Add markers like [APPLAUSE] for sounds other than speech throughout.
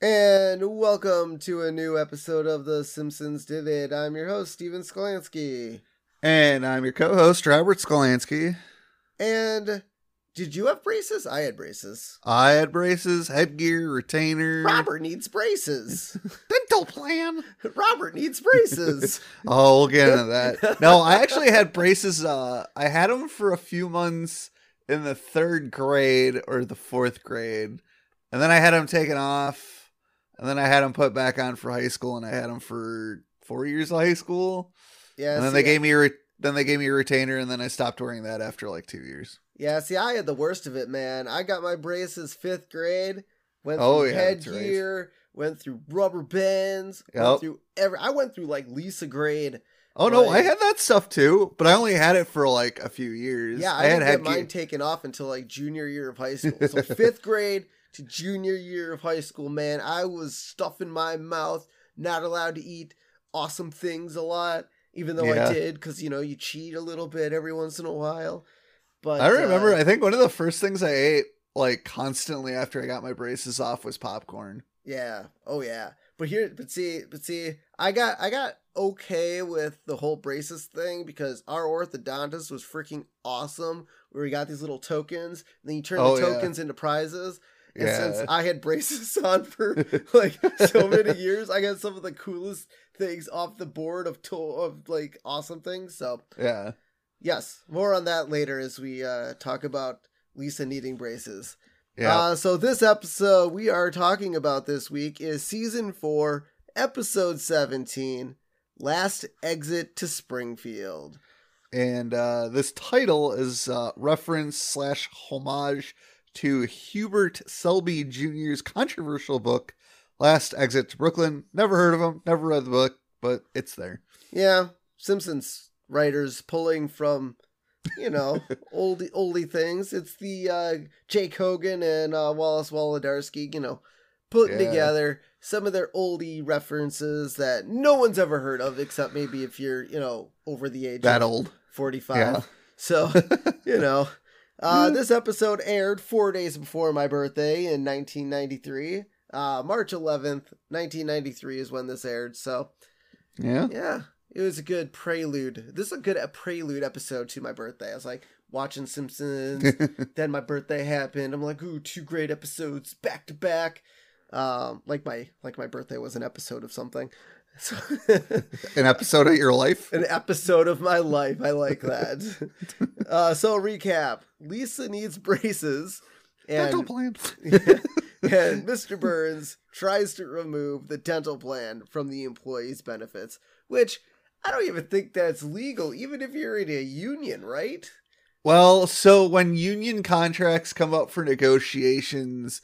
And welcome to a new episode of The Simpsons Did It. I'm your host, Steven Skolansky. And I'm your co-host, Robert Skolansky. And did you have braces? I had braces. I had braces, headgear, retainer. Robert needs braces. [LAUGHS] dental plan. [LAUGHS] Robert needs braces. [LAUGHS] oh, we'll get into that. No, I actually had braces. Uh, I had them for a few months in the third grade or the fourth grade, and then I had them taken off and then I had them put back on for high school, and I had them for four years of high school. Yeah, and then see, they gave me a re- then they gave me a retainer, and then I stopped wearing that after like two years. Yeah, see, I had the worst of it, man. I got my braces fifth grade. Went oh, through oh, yeah, headgear, right. went through rubber bands, yep. went through every. I went through like Lisa grade. Oh no, I had that stuff too, but I only had it for like a few years. Yeah, I, I had didn't get mine taken off until like junior year of high school. So [LAUGHS] fifth grade, to junior year of high school, man, I was stuffing my mouth, not allowed to eat awesome things a lot, even though yeah. I did, because you know you cheat a little bit every once in a while. But I remember, uh, I think one of the first things I ate like constantly after I got my braces off was popcorn. Yeah. Oh yeah. But here, but see, but see, I got, I got okay with the whole braces thing because our orthodontist was freaking awesome. Where we got these little tokens, and then you turn oh, the tokens yeah. into prizes. And yeah. since I had braces [LAUGHS] on for [LAUGHS] like so many years, I got some of the coolest things off the board of to- of like awesome things. So yeah, yes, more on that later as we uh, talk about Lisa needing braces. Yeah. Uh, so this episode we are talking about this week is season four, episode seventeen, last exit to Springfield. And uh, this title is uh, reference slash homage to Hubert Selby Jr.'s controversial book, Last Exit to Brooklyn. Never heard of him, never read the book, but it's there. Yeah, Simpsons writers pulling from, you know, [LAUGHS] oldie oldie things. It's the uh, Jay Kogen and uh, Wallace Wolodarsky, you know, putting yeah. together some of their oldie references that no one's ever heard of, except maybe if you're, you know, over the age that old, forty five. Yeah. So, [LAUGHS] you know, uh, this episode aired four days before my birthday in 1993. Uh, March 11th, 1993 is when this aired. So, yeah, yeah, it was a good prelude. This is a good a prelude episode to my birthday. I was like watching Simpsons. [LAUGHS] then my birthday happened. I'm like, ooh, two great episodes back to back. Um, like my like my birthday was an episode of something. So [LAUGHS] an episode of your life? An episode of my life. I like that. [LAUGHS] uh, so recap: Lisa needs braces, and dental plan. and Mr. Burns tries to remove the dental plan from the employee's benefits, which I don't even think that's legal, even if you're in a union, right? Well, so when union contracts come up for negotiations,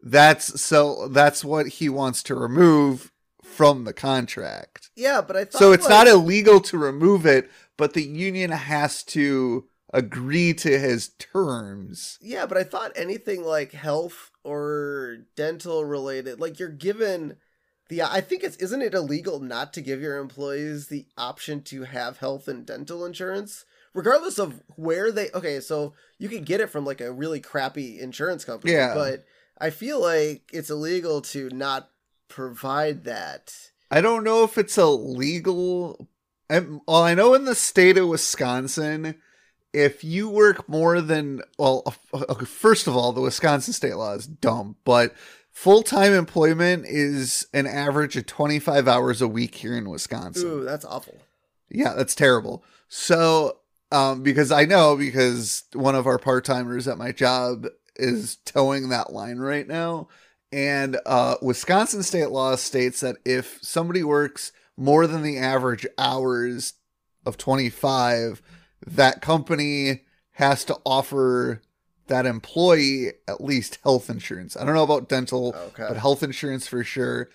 that's so that's what he wants to remove from the contract. Yeah, but I thought so. It's like... not illegal to remove it, but the union has to agree to his terms. Yeah, but I thought anything like health or dental related, like you're given the I think it's isn't it illegal not to give your employees the option to have health and dental insurance? Regardless of where they okay, so you can get it from like a really crappy insurance company. Yeah. But I feel like it's illegal to not provide that. I don't know if it's illegal. Well, I know in the state of Wisconsin, if you work more than well, okay, first of all, the Wisconsin state law is dumb, but full time employment is an average of twenty five hours a week here in Wisconsin. Ooh, that's awful. Yeah, that's terrible. So, um, because I know because one of our part timers at my job is towing that line right now and uh, Wisconsin state law states that if somebody works more than the average hours of 25, that company has to offer that employee at least health insurance. I don't know about dental, okay. but health insurance for sure.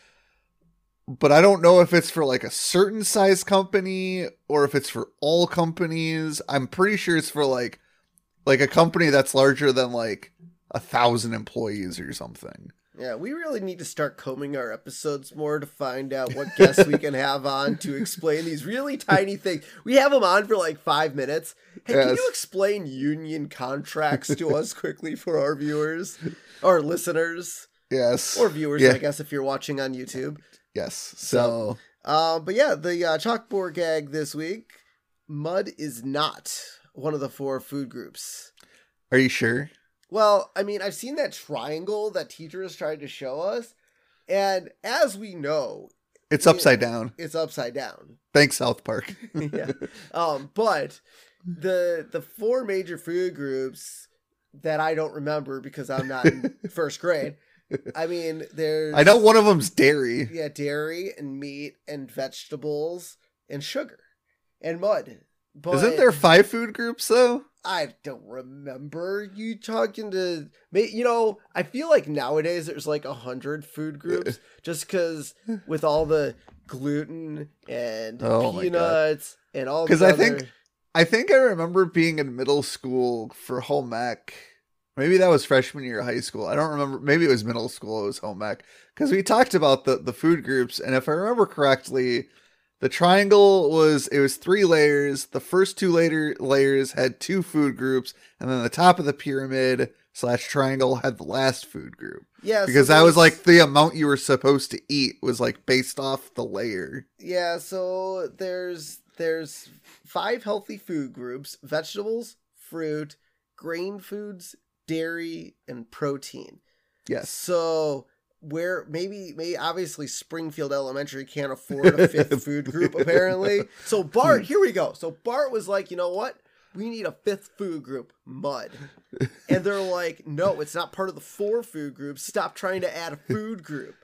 But I don't know if it's for like a certain size company or if it's for all companies. I'm pretty sure it's for like like a company that's larger than like a thousand employees or something. Yeah, we really need to start combing our episodes more to find out what guests we can have on to explain these really tiny things. We have them on for like five minutes. Hey, can you explain union contracts to us quickly for our viewers our listeners Yes. or viewers? Yeah. I guess if you're watching on YouTube. yes. So, Uh, but yeah, the uh, chalkboard gag this week: mud is not one of the four food groups. are you sure? Well, I mean, I've seen that triangle that teachers tried to show us, and as we know, It's Yeah. upside down. it's upside down. Thanks, South Park. [LAUGHS] yeah. Um, but the the four major food groups that I don't remember because I'm not in [LAUGHS] first grade. I mean, there's I know one of them's dairy. yeah, dairy and meat and vegetables and sugar and mud. But Isn't there five food groups though? I don't remember you talking to me. You know, I feel like nowadays there's like a hundred food uh, uh. groups just because with all the gluten and Oh peanuts and all. Because I think- I think I remember being in middle school for home ec. Maybe that was freshman year of high school. I don't remember. Maybe it was middle school. It was home ec because we talked about the the food groups, and if I remember correctly, the triangle was it was three layers. The first two later layers had two food groups, and then the top of the pyramid slash triangle had the last food group yeah, so because that was like the amount you were supposed to eat was like based off the layer. yeah. So there's there's five healthy food groups: vegetables, fruit, grain foods, dairy, and protein. Yes. So where maybe maybe obviously Springfield Elementary can't afford a fifth [LAUGHS] food group apparently. So Bart, hmm. here we go. So Bart was like, you know what? We need a fifth food group, mud. And they're like, no, it's not part of the four food groups. Stop trying to add a food group.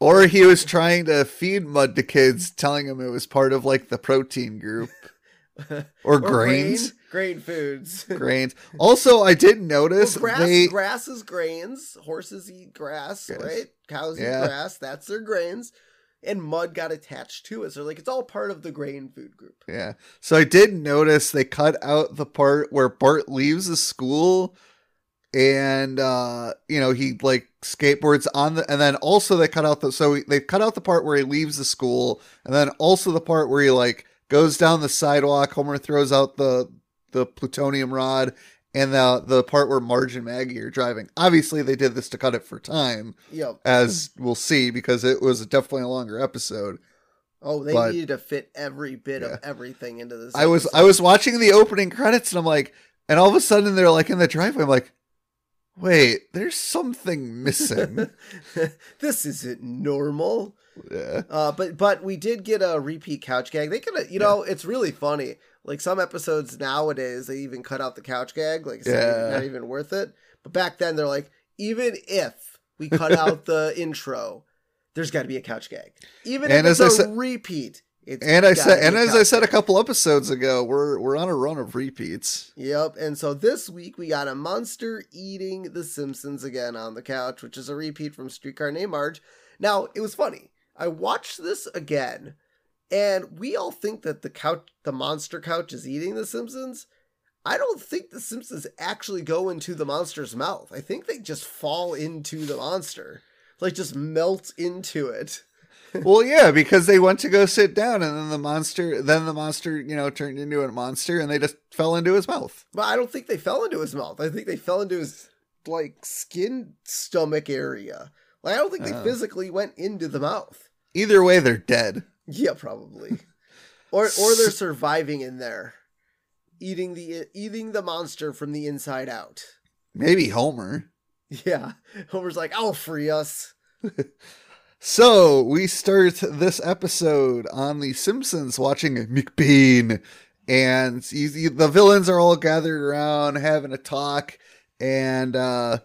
Or he was trying to feed mud to kids, telling them it was part of like the protein group [LAUGHS] or, Or grains. Grain, grain foods. [LAUGHS] Grains. Also, I did Well, notice grass, they. grass is grains. Horses eat grass, right? Cows Yeah. eat grass. That's their grains. And mud got attached to it. So like it's all part of the grain food group. Yeah. So I did notice they cut out the part where Bart leaves the school and uh you know he like skateboards on the and then also they cut out the so they cut out the part where he leaves the school and then also the part where he like goes down the sidewalk homer throws out the the plutonium rod and the the part where marge and maggie are driving obviously they did this to cut it for time Yep. as we'll see because it was definitely a longer episode Oh, they But- needed to fit every bit Yeah. of everything into this. I was. I was watching the opening credits and I'm like, and all of a sudden they're like in the driveway. I'm like, wait, there's something missing. [LAUGHS] this isn't normal. yeah. Uh, but but we did get a repeat couch gag. They could you know, it's really funny. Like some episodes nowadays, they even cut out the couch gag. Like, it's not even- Yeah. not even worth it. But back then, they're like, even if we cut out the [LAUGHS] intro, there's got to be a couch gag. Even And if as it's I a said- repeat. It's And I said, and as I said a couple episodes ago, we're we're on a run of repeats. Yep. And so this week we got a monster eating The Simpsons again on the couch, which is a repeat from Streetcar Named Marge. Now, it was funny. I watched this again, and we all think that the couch, the monster couch, is eating The Simpsons. I don't think The Simpsons actually go into the monster's mouth. I think they just fall into the monster, like just melt into it. [LAUGHS] well, yeah, because they went to go sit down, and then the monster, then the monster, you know, turned into a monster, and they just fell into his mouth. But I don't think they fell into his mouth. I think they fell into his like skin stomach area. Like I don't think they Oh. physically went into the mouth. Either way, they're dead. Yeah, probably. or or they're surviving in there, eating the eating the monster from the inside out. Maybe Homer. Yeah, Homer's like, "I'll free us." [LAUGHS] So we start this episode on The Simpsons watching McBain, and he- the villains are all gathered around having a talk, and uh,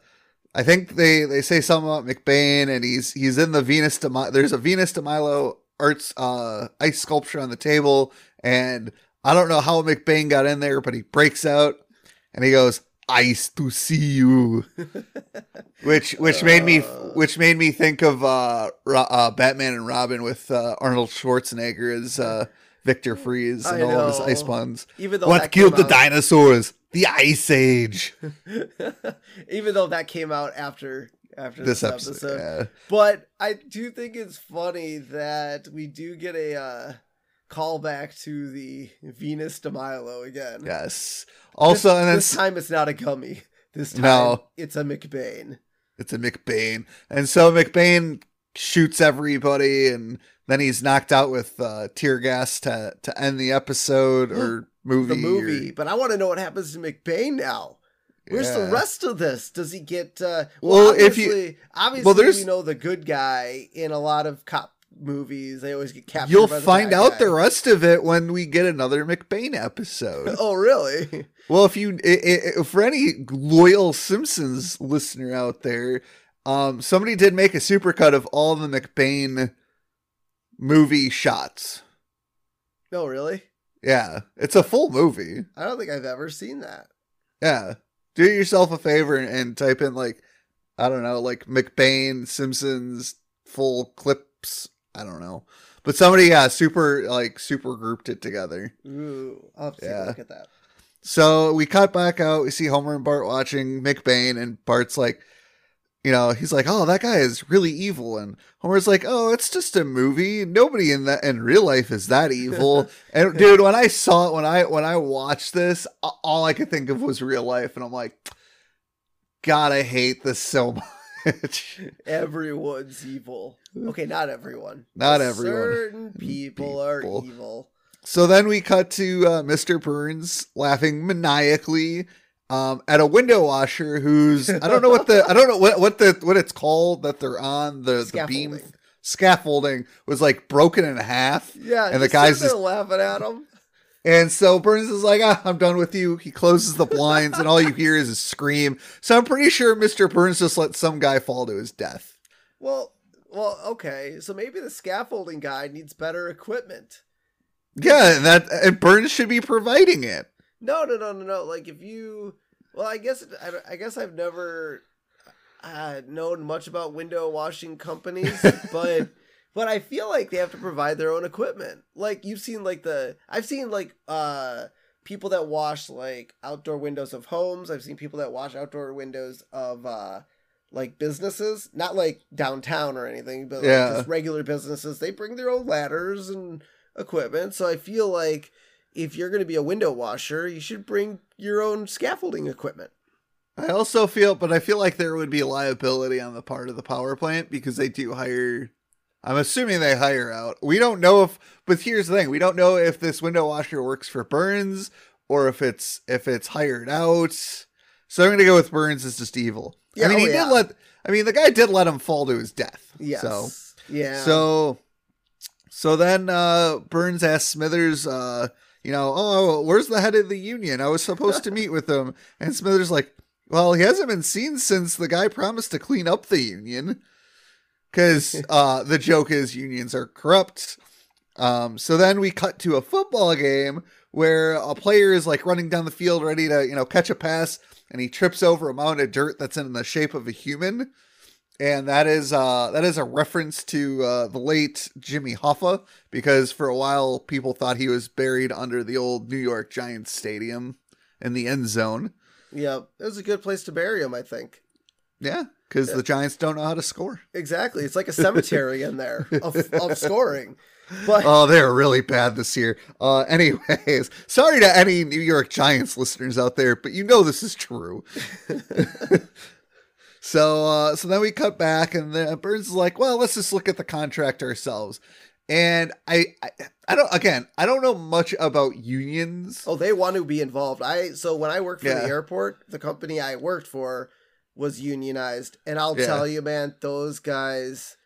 I think they they say something about McBain, and he's he's in the Venus de Mi- there's a Venus de Milo arts uh, ice sculpture on the table, and I don't know how McBain got in there, but he breaks out, and he goes. Ice to see you, [LAUGHS] which which made me Uh. which made me think of uh, uh Batman and Robin with uh, Arnold Schwarzenegger as uh, Victor Fries and all of his ice puns. Even though What killed the dinosaurs? The Ice Age. [LAUGHS] Even though that came out after after this this, episode. episode. Yeah. But I do think it's funny that we do get a uh, callback to the Venus de Milo again. Yes. Also, this, and this time it's not a gummy. This time No. it's a McBain. it's a McBain, and so McBain shoots everybody, and then he's knocked out with uh, tear gas to to end the episode or movie. The movie. or- But I want to know what happens to McBain now. Where's the rest of this? Does he get uh well, Well, if you- obviously, well, there's- we know the good guy in a lot of cop movies. They always get captured. You'll the find out guy. the rest of it when we get another McBain episode. [LAUGHS] Oh really? well, if you for any loyal Simpsons listener out there, um, somebody did make a supercut of all the McBain movie shots. No, really? Yeah, it's a full movie. I don't think I've ever seen that. Yeah. Do yourself a favor and, and type in like I don't know, like McBain Simpsons full clips. I don't know. But somebody yeah, super like super grouped it together. Ooh, I'll have to Yeah. look at that. So we cut back out, we see Homer and Bart watching McBain and Bart's like you know, he's like, "Oh, that guy is really evil," and Homer's like, "Oh, it's just a movie. Nobody in that in real life is that evil." [LAUGHS] and dude, when I saw it, when I when I watched this, all I could think of was real life, and I'm like, "God, I hate this so [LAUGHS] much." Everyone's evil. Okay, not everyone. [LAUGHS] Not everyone. Certain people, are evil. So then we cut to uh, Mr. Burns laughing maniacally um, at a window washer who's I don't know what the I don't know what what the what it's called that they're on the the beam Scaffolding. was like broken in half. Yeah, And the guy's just- laughing at him. And so Burns is like, ah, I'm done with you. He closes the blinds, and all you hear is a scream. So I'm pretty sure Mr. Burns just let some guy fall to his death. Well, well, okay. So maybe the scaffolding guy needs better equipment. Yeah, and that and Burns should be providing it. No, no, no, no, no. Like if you, well, I guess I, I guess I've never uh, known much about window washing companies, [LAUGHS] but but I feel like they have to provide their own equipment. Like you've seen like the I've seen like uh people that wash like outdoor windows of homes. I've seen people that wash outdoor windows of uh like businesses, not like downtown or anything, but like Yeah. just regular businesses. They bring their own ladders and equipment. So I feel like if you're going to be a window washer, you should bring your own scaffolding equipment. I also feel, but I feel like there would be liability on the part of the power plant because they do hire. I'm assuming they hire out. We don't know if, but here's the thing: we don't know if this window washer works for Burns or if it's if it's hired out. So I'm gonna go with Burns is just evil. Yeah, I mean, oh, he yeah. did let. I mean, the guy did let him fall to his death. Yes. So yeah. so, so then uh, Burns asks Smithers, uh, you know, oh, where's the head of the union? I was supposed to meet with him, and Smithers like, well, he hasn't been seen since the guy promised to clean up the union, because [LAUGHS] uh, the joke is unions are corrupt. Um, so then we cut to a football game where a player is like running down the field ready to, you know, catch a pass, and he trips over a mound of dirt that's in the shape of a human and that is uh that is a reference to uh the late Jimmy Hoffa because for a while people thought he was buried under the old New York Giants stadium in the end zone. yeah, it was a good place to bury him, I think. Yeah, because the Giants don't know how to score. Exactly. It's like a [LAUGHS] cemetery in there of, of scoring. But Oh, they're really bad this year. Uh, [LAUGHS] anyways, sorry to any New York Giants listeners out there, but you know this is true. [LAUGHS] so, uh, so then we cut back, and then Burns is like, "Well, let's just look at the contract ourselves." And I, I, I don't. Again, I don't know much about unions. oh, they want to be involved. I so when I worked for Yeah. the airport, the company I worked for was unionized, and I'll Yeah. tell you, man, those guys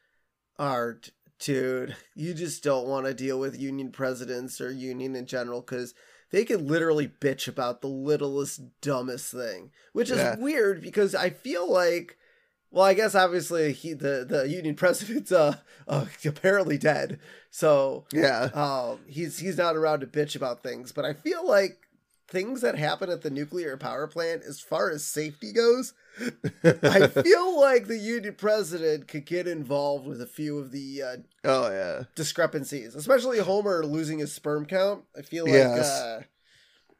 are dude. You just don't want to deal with union presidents or union in general because they can literally bitch about the littlest, dumbest thing, which is Yeah. weird because I feel like. Well, I guess obviously he the the union [LAUGHS] president's uh, uh apparently dead, so Yeah, um, he's he's not around to bitch about things, but I feel like things that happen at the nuclear power plant, as far as safety goes, I feel [LAUGHS] like the union president could get involved with a few of the uh, oh yeah, discrepancies, especially Homer losing his sperm count. I feel like, Yes. uh,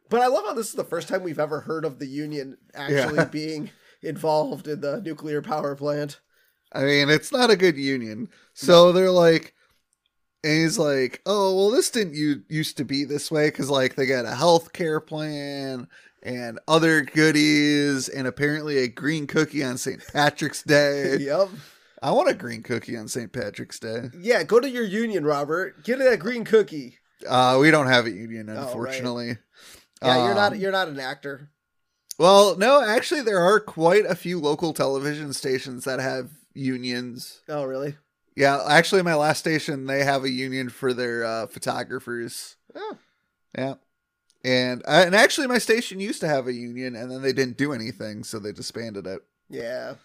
but I love how this is the first time we've ever heard of the union actually Yeah. [LAUGHS] being involved in the nuclear power plant. I mean, it's not a good union. So they're like, and he's like, oh, well, this didn't u- used to be this way because, like, they got a health care plan and other goodies and apparently a green cookie on St. Patrick's Day. [LAUGHS] yep. I want a green cookie on St. Patrick's Day. Yeah, go to your union, Robert. Get that green cookie. Uh, we don't have a union, Oh, right. unfortunately. Yeah, you're not Um, you're not an actor. Well, no, actually, there are quite a few local television stations that have unions. Oh, really? Yeah, actually, my last station they have a union for their uh, photographers. Oh. Yeah, and uh, and actually, my station used to have a union, and then they didn't do anything, so they disbanded it. Yeah.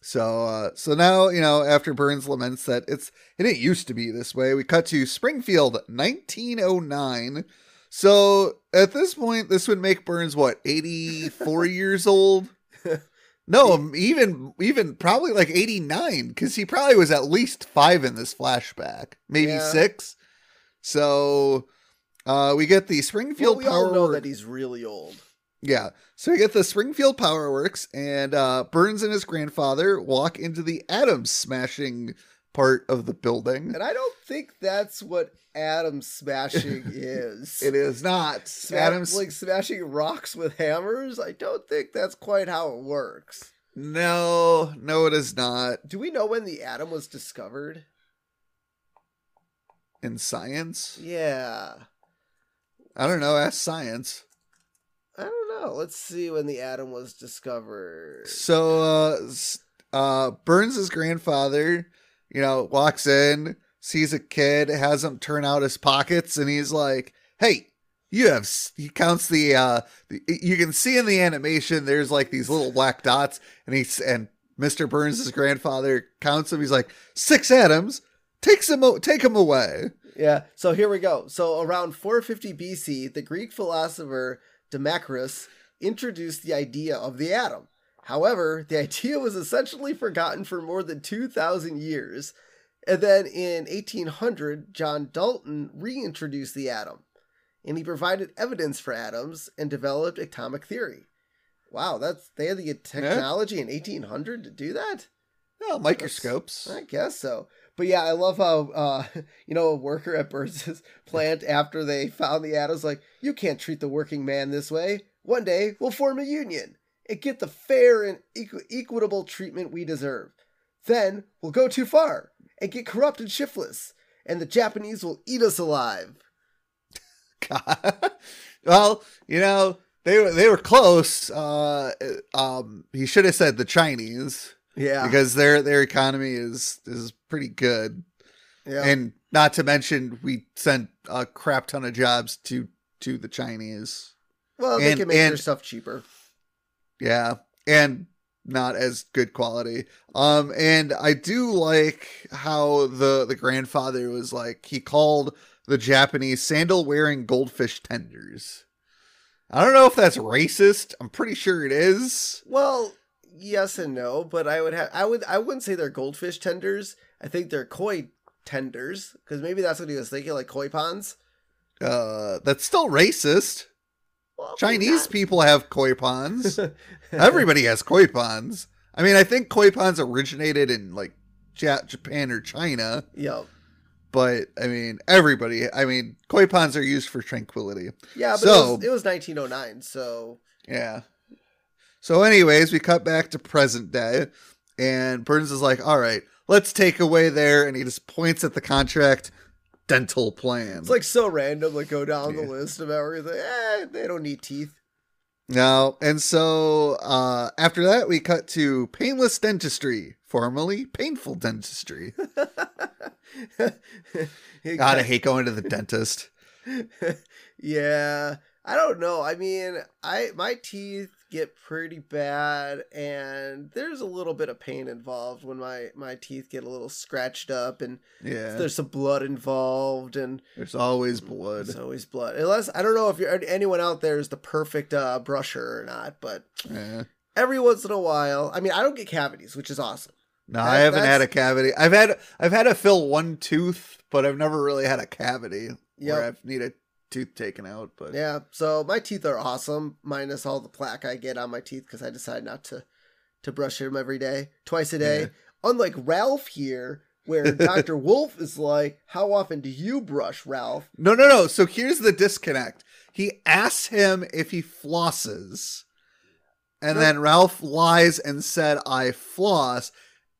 So uh, so now you know after Burns laments that it's it didn't used to be this way. We cut to Springfield, 1909. So at this point, this would make Burns what 84 years old. [LAUGHS] No, even even probably like 89 because he probably was at least five in this flashback, maybe Yeah. six. So uh, we get the Well, Springfield we Power all know that he's really old. yeah. So we get the Springfield Power Works, and uh, Burns and his grandfather walk into the atom smashing part of the building. And I don't think that's what atom smashing [LAUGHS] is. It is not. Sma- Adams. like smashing rocks with hammers. I don't think that's quite how it works. no, no, it is not. Do we know when the atom was discovered? In science? Yeah. I don't know. Ask science. I don't know. Let's see when the atom was discovered. So, uh, uh, Burns' grandfather, you know, walks in, sees a kid, has him turn out his pockets, and he's like, "Hey, you have." He counts the. uh the, You can see in the animation, there's like these little black dots, and he's and Mr. Burns' grandfather counts them. He's like, six atoms. Takes him. Take him away. Yeah, so here we go. So around 450 BC, the Greek philosopher Democritus introduced the idea of the atom. However, the [LAUGHS] idea was essentially forgotten for more than 2,000 years. And then in 1800, John Dalton reintroduced the atom, and he provided evidence for atoms and developed atomic theory. Wow, that's they had the technology in 1800 to do that? Oh, microscopes. I guess so. But yeah, I love how uh, [LAUGHS] you know a worker at Burns' [LAUGHS] plant after they found the atoms like, you can't treat the working man this way. One day we'll form a union and get the fair and equ- equitable treatment we deserve. Then we'll go too far and get corrupt and shiftless, and the Japanese will eat us alive. God. [LAUGHS] well, you know, they were they were close. Uh, um, he should have said the Chinese Yeah, because their their economy is is pretty good, yeah. and not to mention we sent a crap ton of jobs to to the Chinese. well, they and- can make their stuff cheaper. Yeah, and not as good quality. Um, and I do like how the the grandfather was like he called the Japanese sandal wearing goldfish tenders. I don't know if that's racist. I'm pretty sure it is. Well, yes and no, but I would have I would I wouldn't say they're goldfish tenders. I think they're koi tenders because maybe that's what he was thinking, like koi ponds. Uh, that's still racist. Well, Chinese people have koi ponds. [LAUGHS] Everybody has koi ponds. I mean, I think koi ponds originated in like Japan or China. Yep. but I mean, everybody. I mean, koi ponds are used for tranquility. Yeah, but So- it, was, it was 1909, so Yeah. So, anyways, we cut back to present day, and Burns is like, "All right, let's take away there," and he just points at the contract dental plan. it's like so random. Like go down the list of everything. Eh, they don't need teeth. no, and so uh, after that, we cut to painless dentistry, formerly painful dentistry. [LAUGHS] God, I hate going to the dentist. [LAUGHS] yeah, I don't know. I mean, I my teeth get pretty bad, and there's a little bit of pain involved when my my teeth get a little scratched up, and Yeah, there's some blood involved, and there's always blood. there's always blood. Unless I don't know if you're anyone out there is the perfect uh, brusher or not, but Yeah. every once in a while, I mean, I don't get cavities, which is awesome. No, That- I haven't had a cavity. I've had I've had to fill one tooth, but I've never really had a cavity where I've need a tooth taken out. But Yeah, so my teeth are awesome, minus all the plaque I get on my teeth because I decide not to to brush them every day, twice a day. Yeah. Unlike Ralph here, where [LAUGHS] Dr. Wolfe is like, How often do you brush, Ralph? No, no, no. So here's the disconnect. He asks him if he flosses. And No. then Ralph lies and said, I floss.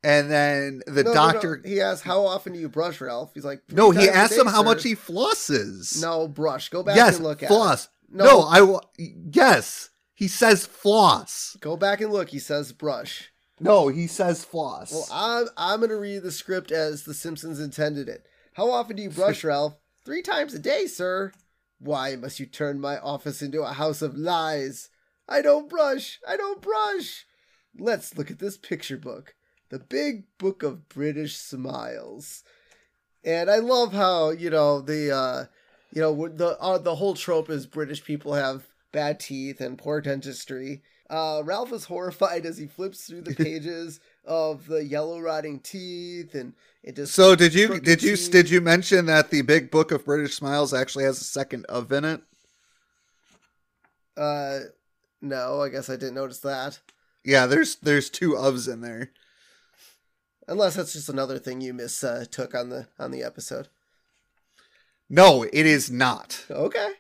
And then the No, no, no. doctor. He asks, How often do you brush, Ralph? He's like, No, he asks day, him how sir." much he flosses. No, brush. Go back yes, and look at floss. it. No. I. wa- Yes, he says floss. Go back and look. He says brush. No, he says floss. Well, I'm I'm gonna read the script as The Simpsons intended it. How often do you brush, [LAUGHS] Ralph? Three times a day, sir. Why must you turn my office into a house of lies? I don't brush. I don't brush. Let's look at this picture book, the Big Book of British Smiles. And I love how you know the uh, you know the uh, the whole trope is British people have bad teeth and poor dentistry. Uh, Ralph is horrified as he flips through the [LAUGHS] pages of the yellow rotting teeth and it just so did you did you teeth. did you mention that the big book of British smiles actually has a second of in it? uh no, I guess I didn't notice that. Yeah, there's there's two ofs in there. Unless that's just another thing you miss uh, took on the on the episode. No, it is not. Okay.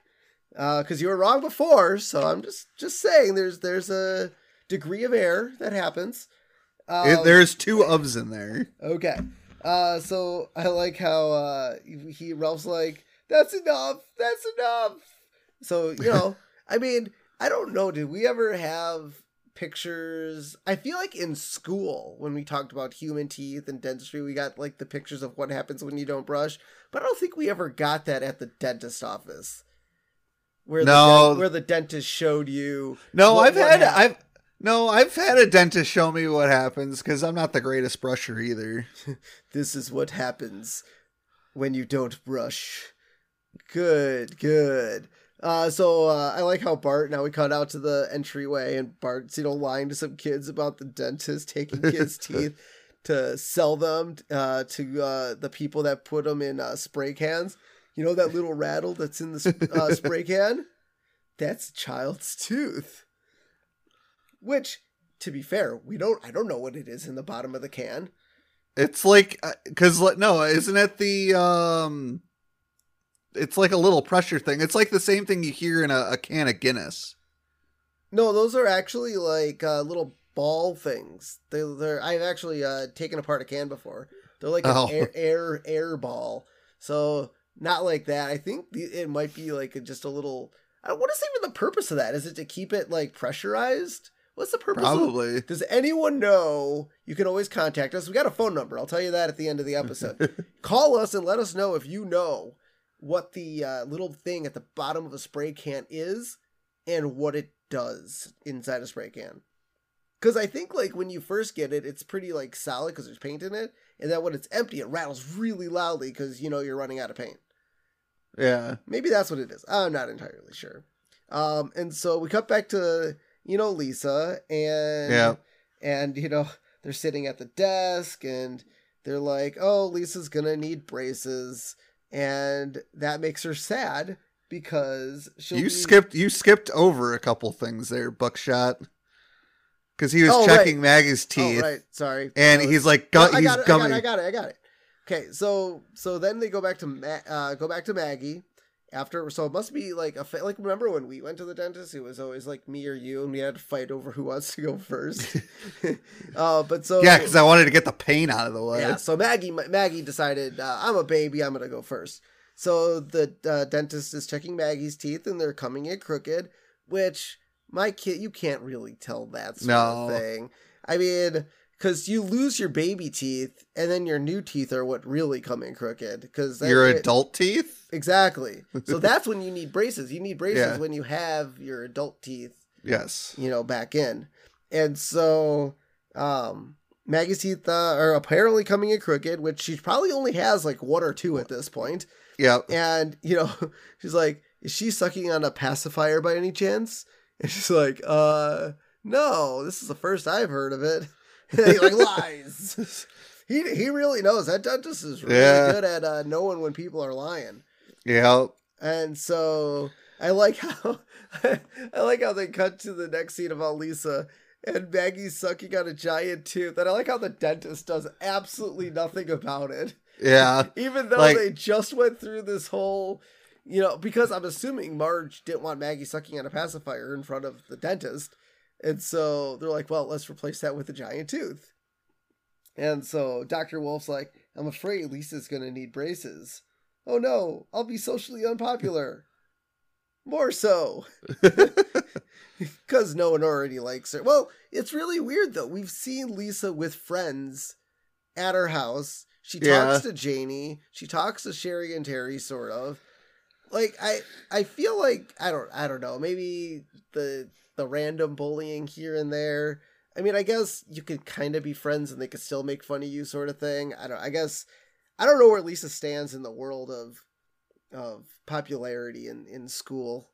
Uh cuz you were wrong before, so I'm just just saying there's there's a degree of error that happens. It- Um, there's two ofs in there. Okay. Uh so I like how uh he Ralph's like, That's enough, that's enough. So, you know, [LAUGHS] I mean, I don't know, did we ever have pictures I feel like in school when we talked about human teeth and dentistry, we got like the pictures of what happens when you don't brush. But I don't think we ever got that at the dentist office. Where the No. dent- where the dentist showed you No, what- I've what had happened. I've no, I've had a dentist show me what happens because I'm not the greatest brusher either. [LAUGHS] This is what happens when you don't brush. Good, good. Uh, so uh, I like how Bart now we cut out to the entryway and Bart's you know lying to some kids about the dentist taking kids' [LAUGHS] teeth to sell them uh, to uh, the people that put them in uh, spray cans. You know that little rattle that's in the sp- uh, [LAUGHS] spray can? That's a child's tooth. Which, to be fair, we don't. I don't know what it is in the bottom of the can. It's like because no, isn't it the um? It's like a little pressure thing. It's like the same thing you hear in a, a can of Guinness. No, those are actually like uh, little ball things. They, they're I've actually uh, taken apart a can before. They're like an Oh. air, air air ball. So not like that. I think the, it might be like a, just a little. I what is even the purpose of that? Is it to keep it like pressurized? What's the purpose? Of, Probably. does anyone know? You can always contact us. We got a phone number. I'll tell you that at the end of the episode. [LAUGHS] Call us and let us know if you know what the uh, little thing at the bottom of a spray can is and what it does inside a spray can. Because I think like when you first get it, it's pretty like solid because there's paint in it, and then when it's empty, it rattles really loudly because you know you're running out of paint. Yeah. Maybe that's what it is. I'm not entirely sure. Um, and so we cut back to you know Lisa and Yeah. and you know they're sitting at the desk and they're like, oh, Lisa's gonna need braces, and that makes her sad because she'll You be- skipped you skipped over a couple things there, Buckshot. Because he was Oh, checking Maggie's teeth. Oh, teeth, right. Sorry. and was- he's like, No, gu- I got it. I got gumming. it. I got it. I got it. Okay, so so then they go back to Ma- uh, go back to Maggie after. So it must be like a fa- like remember when we went to the dentist? It was always like me or you, and we had to fight over who wants to go first. [LAUGHS] [LAUGHS] uh, but so Yeah, because I wanted to get the pain out of the way. yeah, so Maggie Maggie decided uh, I'm a baby. I'm gonna go first. So the uh, dentist is checking Maggie's teeth, and they're coming in crooked. Which my kid, you can't really tell that sort of No. thing. I mean, because you lose your baby teeth, and then your new teeth are what really come in crooked. Because Your adult teeth? exactly. So [LAUGHS] that's when you need braces. You need braces Yeah. when you have your adult teeth Yes. you know, back in. And so, um, Maggie's teeth uh, are apparently coming in crooked, which she probably only has like one or two at this point. yeah And, you know, [LAUGHS] she's like, is she sucking on a pacifier by any chance? And she's like, uh, no, this is the first I've heard of it. [LAUGHS] He like lies. [LAUGHS] he, he really knows. That dentist is really Yeah. good at uh, knowing when people are lying. Yeah. And so I like how [LAUGHS] I like how they cut to the next scene of Lisa and Maggie sucking on a giant tooth. And I like how the dentist does absolutely nothing about it. Yeah. Even though Like- they just went through this whole, you know, because I'm assuming Marge didn't want Maggie sucking on a pacifier in front of the dentist. And so they're like, well, let's replace that with a giant tooth. And so Dr. Wolfe's like, I'm afraid Lisa's going to need braces. Oh no, I'll be socially unpopular. [LAUGHS] More so. [LAUGHS] [LAUGHS] Because no one already likes her. Well, it's really weird though. We've seen Lisa with friends at her house. She talks Yeah. to Janie. She talks to Sherry and Terry, sort of. Like I, I feel like I don't, I don't know. Maybe the the random bullying here and there. I mean, I guess you could kind of be friends and they could still make fun of you, sort of thing. I don't. I guess I don't know where Lisa stands in the world of of popularity in in school.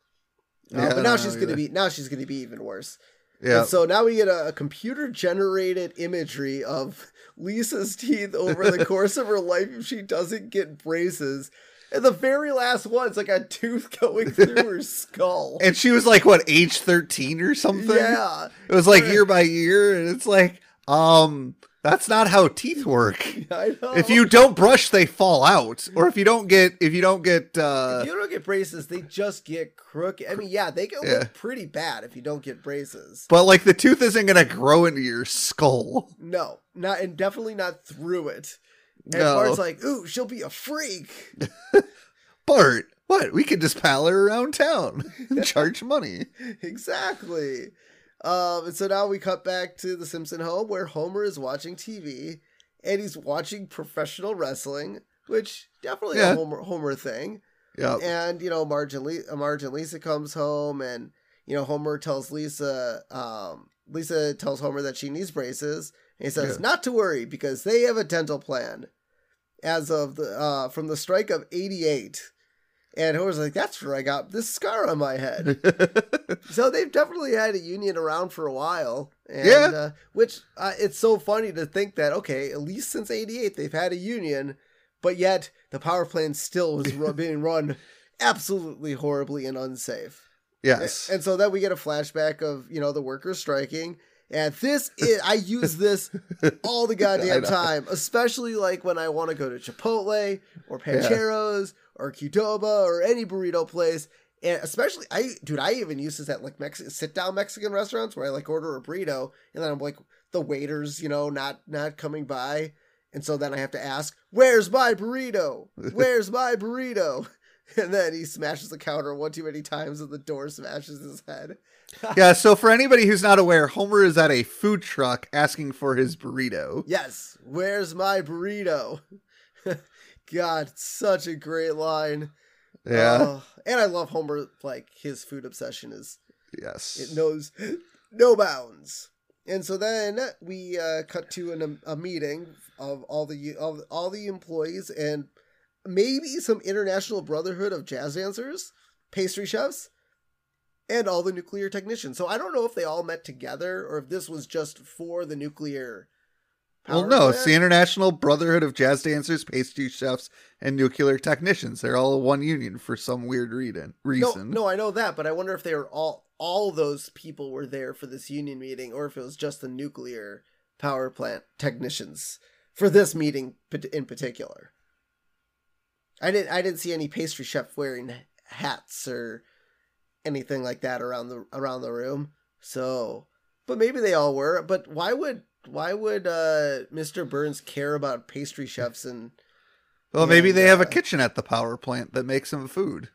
Uh, Yeah, but now she's gonna be now she's gonna be even worse. Yeah. And so now we get a, a computer generated imagery of [LAUGHS] Lisa's teeth over the [LAUGHS] course of her life if she doesn't get braces. And the very last one's like a tooth going [LAUGHS] through her skull. And she was like, what, age 13 or something? Yeah. It was like year by year. And it's like, um, that's not how teeth work. [LAUGHS] I know. If you don't brush, they fall out. Or if you don't get, if you don't get, uh, if you don't get braces, they just get crooked. I mean, yeah, they can Yeah. look pretty bad if you don't get braces. but like the tooth isn't going to grow into your skull. No, not and definitely not through it. And No. Bart's like, ooh, she'll be a freak. [LAUGHS] Bart, what? We could just pal her around town and [LAUGHS] charge money. exactly. Um, and so now we cut back to the Simpson home where Homer is watching TV and he's watching professional wrestling, which definitely Yeah. a Homer Homer thing. Yep. And you know, Marge and, Le- Marge and Lisa comes home, and you know, Homer tells Lisa, um, Lisa tells Homer that she needs braces, he says Yeah. not to worry because they have a dental plan as of the uh from the strike of '88. And Homer's like, "That's where I got this scar on my head." [LAUGHS] so they've definitely had a union around for a while, and, Yeah. Uh, which uh, it's so funny to think that okay, at least since '88 they've had a union, but yet the power plant still was [LAUGHS] being run absolutely horribly and unsafe. yes. And so then we get a flashback of you know the workers striking, and this is I use this [LAUGHS] all the goddamn time, especially like when I want to go to Chipotle or Pancheros or Qdoba or any burrito place. And especially, I dude, I even use this at like Mexican sit down Mexican restaurants where I like order a burrito, and then I'm like the waiters, you know, not not coming by, and so then I have to ask, "Where's my burrito? Where's my burrito?" [LAUGHS] And then he smashes the counter one too many times, and the door smashes his head. [LAUGHS] yeah. So for anybody who's not aware, Homer is at a food truck asking for his burrito. Yes, where's my burrito? [LAUGHS] God, such a great line. Yeah. Oh, and I love Homer. Like his food obsession is yes. it knows no bounds. And so then we uh, cut to an, a meeting of all the of all the employees and maybe some international brotherhood of jazz dancers, pastry chefs, and all the nuclear technicians. So I don't know if they all met together or if this was just for the nuclear. Well, no, it's the International Brotherhood of Jazz Dancers, Pastry Chefs, and Nuclear Technicians. They're all one union for some weird reason. No, no, I know that, but I wonder if they were all all those people were there for this union meeting, or if it was just the nuclear power plant technicians for this meeting in particular. I didn't I didn't see any pastry chef wearing hats or anything like that around the around the room. So, but maybe they all were. But why would why would uh, Mr. Burns care about pastry chefs and Well, maybe And, they have a uh, kitchen at the power plant that makes them food.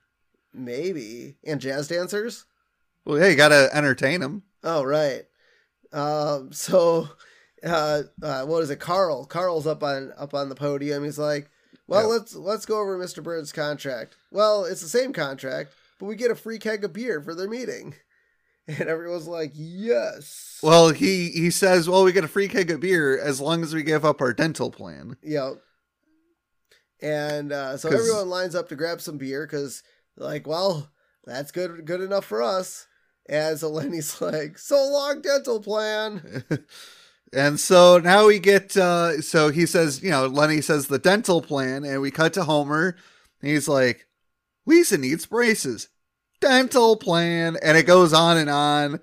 maybe and jazz dancers? Well, yeah, you got to entertain them. Oh right. Um. So, uh, uh, what is it? Carl. Carl's up on up on the podium. He's like, "Well, Yeah. let's let's go over Mr. Bird's contract. Well, it's the same contract, but we get a free keg of beer for their meeting." [LAUGHS] And everyone's like, "Yes." Well, he he says, "Well, we get a free keg of beer as long as we give up our dental plan." Yep. And uh, so everyone lines up to grab some beer because, like, well, that's good good enough for us. And so Lenny's [LAUGHS] like, "So long, dental plan." [LAUGHS] and so now we get uh so he says, you know, Lenny says the dental plan and we cut to Homer. And he's like, "Lisa needs braces." Dental plan and it goes on and on.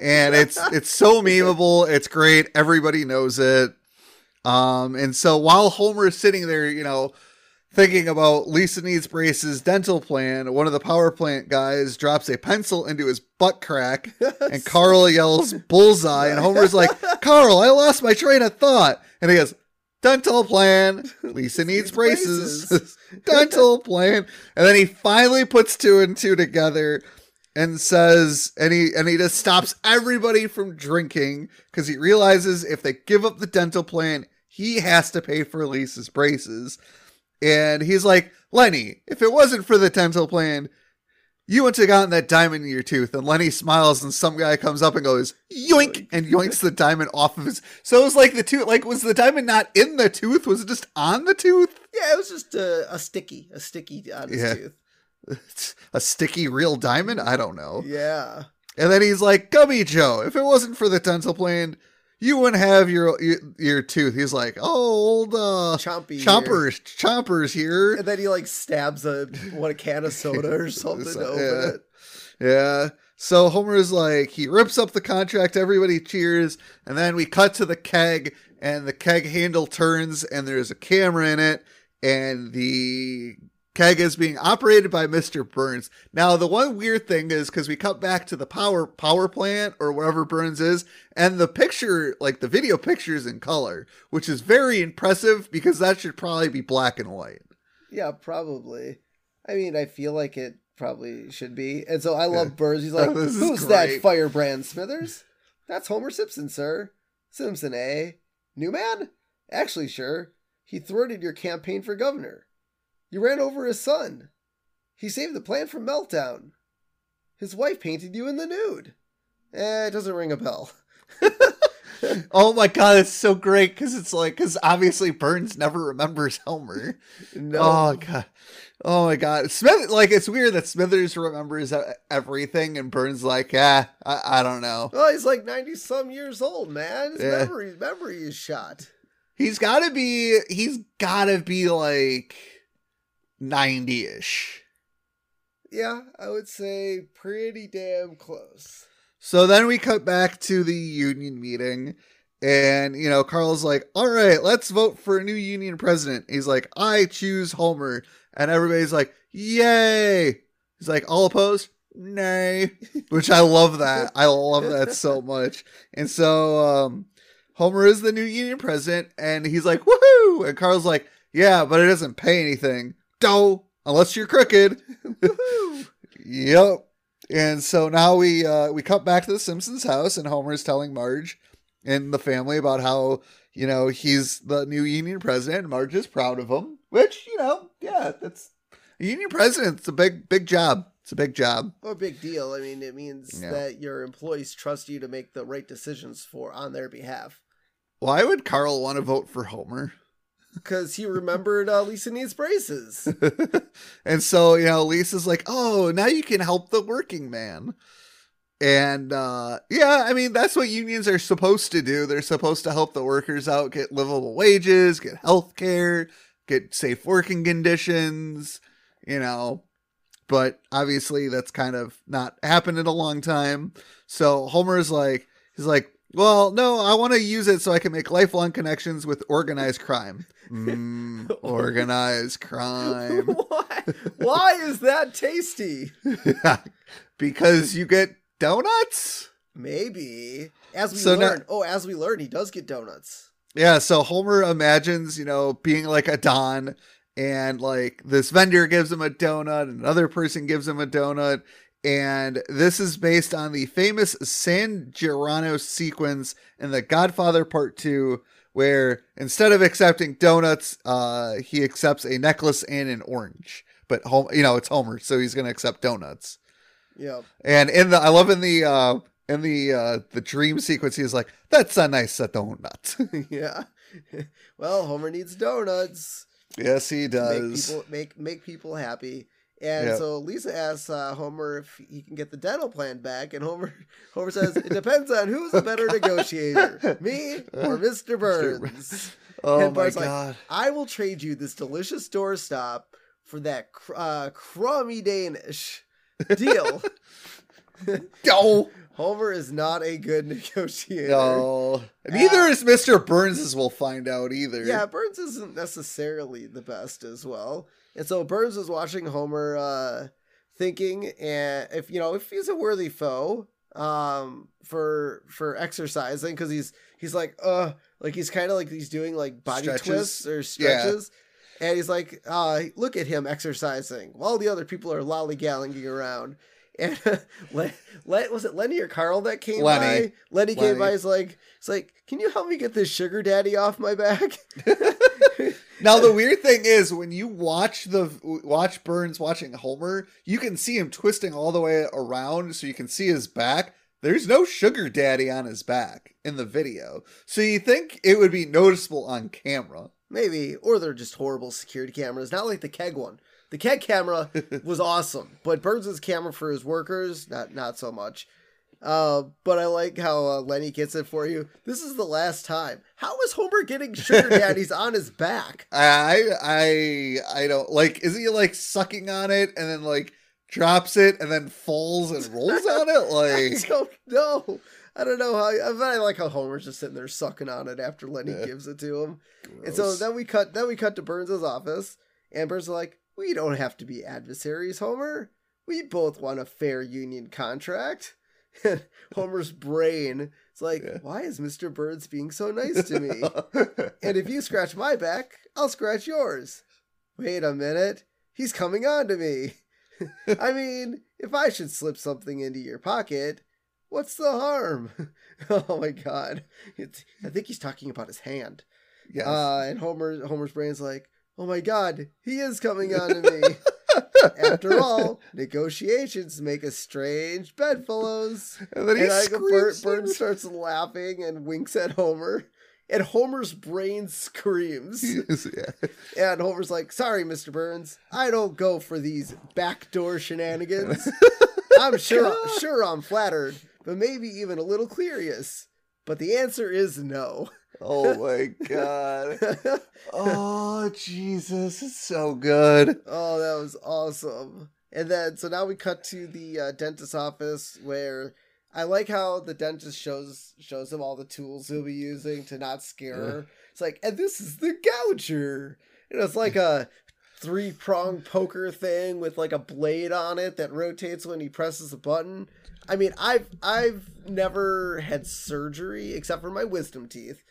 and it's [LAUGHS] it's so memeable. It's great. Everybody knows it. Um, and so while Homer is sitting there, you know, thinking about Lisa needs braces dental plan, one of the power plant guys drops a pencil into his butt crack, and [LAUGHS] Carl yells bullseye, and Homer's like, [LAUGHS] "Carl, I lost my train of thought," and he goes. Dental plan. [LAUGHS] Lisa needs braces. dental plan. And then he finally puts two and two together and says and he and he just stops everybody from drinking because he realizes if they give up the dental plan he has to pay for lisa's braces and he's like lenny if it wasn't for the dental plan you wouldn't have gotten that diamond in your tooth and lenny smiles and some guy comes up and goes yoink and yoinks the diamond off of his so it was like the tooth like was the diamond not in the tooth was it just on the tooth Yeah, it was just a, a sticky, a sticky on his Yeah. tooth. [LAUGHS] a sticky real diamond i don't know Yeah. And then he's like, Gummy Joe, if it wasn't for the dental plan, you wouldn't have your your, your tooth. He's like, oh, old uh, Chompy. here. Chompers, Chompers here. And then he like stabs a what a can of soda or [LAUGHS] something to So- open yeah. it. Yeah. So Homer's like, he rips up the contract, everybody cheers, and then we cut to the keg, and the keg handle turns, and there's a camera in it, and the keg is being operated by Mr. Burns. Now, the one weird thing is because we cut back to the power power plant or wherever Burns is, and the picture, like the video picture, is in color, which is very impressive because that should probably be black and white. Yeah, probably. I mean, I feel like it probably should be. And so I love Burns. He's [LAUGHS] like, Oh, "Who's that firebrand Smithers?" That's Homer Simpson, sir. Simpson, eh? New man? Actually, sure. He thwarted your campaign for governor. You ran over his son. He saved the plant from meltdown. His wife painted you in the nude. Eh, it doesn't ring a bell. [LAUGHS] Oh my god, it's so great because it's like because obviously Burns never remembers Homer. No. Oh god, oh my god, Smith like it's weird that Smithers remembers everything and Burns like ah I, I don't know. Well, he's like 90 some years old, man. His Yeah. memory, memory is shot. He's got to be he's got to be like ninety ish. Yeah, I would say pretty damn close. So then we cut back to the union meeting. And, you know, Carl's like, all right, let's vote for a new union president. He's like, I choose Homer. And everybody's like, yay. He's like, all opposed? Nay. Which I love that. I love that so much. And so um, Homer is the new union president. And he's like, woohoo. And Carl's like, yeah, but it doesn't pay anything. Doh. Unless you're crooked. [LAUGHS] Yep. And so now we uh we cut back to the Simpsons house and Homer's telling Marge and the family about how, you know, he's the new union president and Marge is proud of him. Which, you know, yeah, that's a union president. It's a big, big job. It's a big job. Well, big deal. I mean, it means Yeah. that your employees trust you to make the right decisions for on their behalf. Why would Carl want to vote for Homer? Because he remembered uh, Lisa needs braces. [LAUGHS] and so, you know, Lisa's like, oh, now you can help the working man. And uh yeah, I mean that's what unions are supposed to do. They're supposed to help the workers out get livable wages, get health care, get safe working conditions, you know. But obviously that's kind of not happened in a long time. So Homer's like he's like, "Well, no, I want to use it so I can make lifelong connections with organized crime." Mm, [LAUGHS] organized crime. [LAUGHS] Why? Why is that tasty? [LAUGHS] because you get donuts. Maybe. As we So now- learn. oh, as we learn, he does get donuts. Yeah, so Homer imagines, you know, being like a Don and like this vendor gives him a donut, and another person gives him a donut. And this is based on the famous San Gennaro sequence in The Godfather Part 2, where instead of accepting donuts, uh, he accepts a necklace and an orange. But home, you know, it's Homer, so he's gonna accept donuts. Yep. And in the, I love in the uh, in the uh, the dream sequence, he's like, "That's a nice donut." [LAUGHS] yeah. [LAUGHS] well, Homer needs donuts. yes, he Make does. people make make people happy. And Yep. so Lisa asks uh, Homer if he can get the dental plan back, and Homer [LAUGHS] Homer says it depends on who's a better [LAUGHS] negotiator, me or [LAUGHS] Mister Burns. oh and my Bart's like, god! I will trade you this delicious doorstop for that cr- uh, crummy Danish deal. Oh, Homer is not a good negotiator. No, neither is Mr. Burns, as we'll find out either. Yeah, Burns isn't necessarily the best as well. And so Burns is watching Homer uh thinking and if you know, if he's a worthy foe um for for exercising cuz he's he's like uh like he's kind of like he's doing like body Stretches. twists or stretches. And he's like, uh, look at him exercising while the other people are lollygagging around. And [LAUGHS] Len, Len, was it Lenny or Carl that came Lenny. by? Lenny came by. He's like, it's like, can you help me get this sugar daddy off my back? [LAUGHS] Now the weird thing is when you watch the watch Burns watching Homer, you can see him twisting all the way around so you can see his back. There's no sugar daddy on his back in the video. So you think it would be noticeable on camera. Maybe, or they're just horrible security cameras. Not like the keg one. The keg camera [LAUGHS] was awesome, but Burns' camera for his workers, not not so much. Uh, but I like how uh, Lenny gets it for you. This is the last time. How is Homer getting sugar [LAUGHS] daddies on his back? I I I don't like is he like sucking on it and then like drops it and then falls and rolls on it [LAUGHS] Like I don't know. I don't know how. I, but I like how Homer's just sitting there sucking on it after Lenny Yeah. gives it to him. And so then we cut. Then we cut to Burns's office, and Burns is like, "We don't have to be adversaries, Homer. We both want a fair union contract." And [LAUGHS] Homer's brain is like, Yeah. "Why is Mister Burns being so [LAUGHS] nice to me? and if you scratch my back, I'll scratch yours." Wait a minute, he's coming on to me. [LAUGHS] I mean, if I should slip something into your pocket, what's the harm? oh my god. It's, I think he's talking about his hand. yes. Uh, and Homer Homer's brain's like, oh my god, he is coming on to me. After [LAUGHS] all, negotiations make us strange bedfellows. and then he And screams. Bert starts laughing and winks at Homer. And Homer's brain screams. [LAUGHS] yeah. And Homer's like, sorry, Mr. Burns, I don't go for these backdoor shenanigans. [LAUGHS] I'm sure sure I'm flattered, but maybe even a little curious. But the answer is no. Oh my god. Oh Jesus, it's so good. Oh, that was awesome. And then, so now we cut to the uh, dentist's office where I like how the dentist shows shows him all the tools he'll be using to not scare her. It's like, and this is the gouger. And it's like a three prong poker thing with like a blade on it that rotates when he presses a button. I mean, I've I've never had surgery except for my wisdom teeth,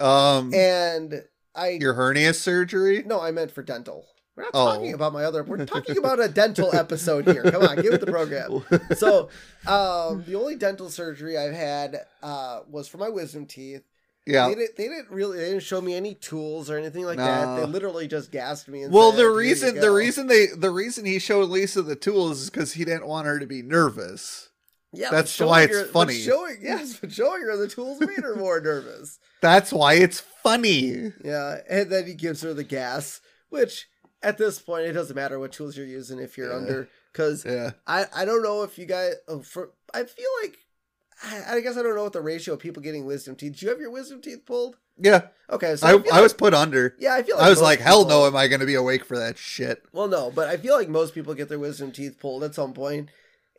Um and I your hernia surgery? no, I meant for dental. We're not Oh. talking about my other. We're talking about a dental episode here. Come on, give it the program. So, um, the only dental surgery I've had uh, was for my wisdom teeth. yeah. They, didn't, they didn't really. They didn't show me any tools or anything like No. that. They literally just gassed me. And Well, said, the reason the reason they the reason he showed Lisa the tools is because he didn't want her to be nervous. Yeah, that's why it's her- funny. Showing yes, but showing her the tools made her more nervous. [LAUGHS] That's why it's funny. Yeah, and then he gives her the gas, which at this point it doesn't matter what tools you're using if you're Yeah. under because Yeah. I I don't know if you guys oh, for I feel like I, I guess I don't know what the ratio of people getting wisdom teeth. Did you have your wisdom teeth pulled? Yeah. Okay, so I, feel I like- was put under. yeah I feel like I was like, hell no, am I going to be awake for that shit? Well, no, but I feel like most people get their wisdom teeth pulled at some point.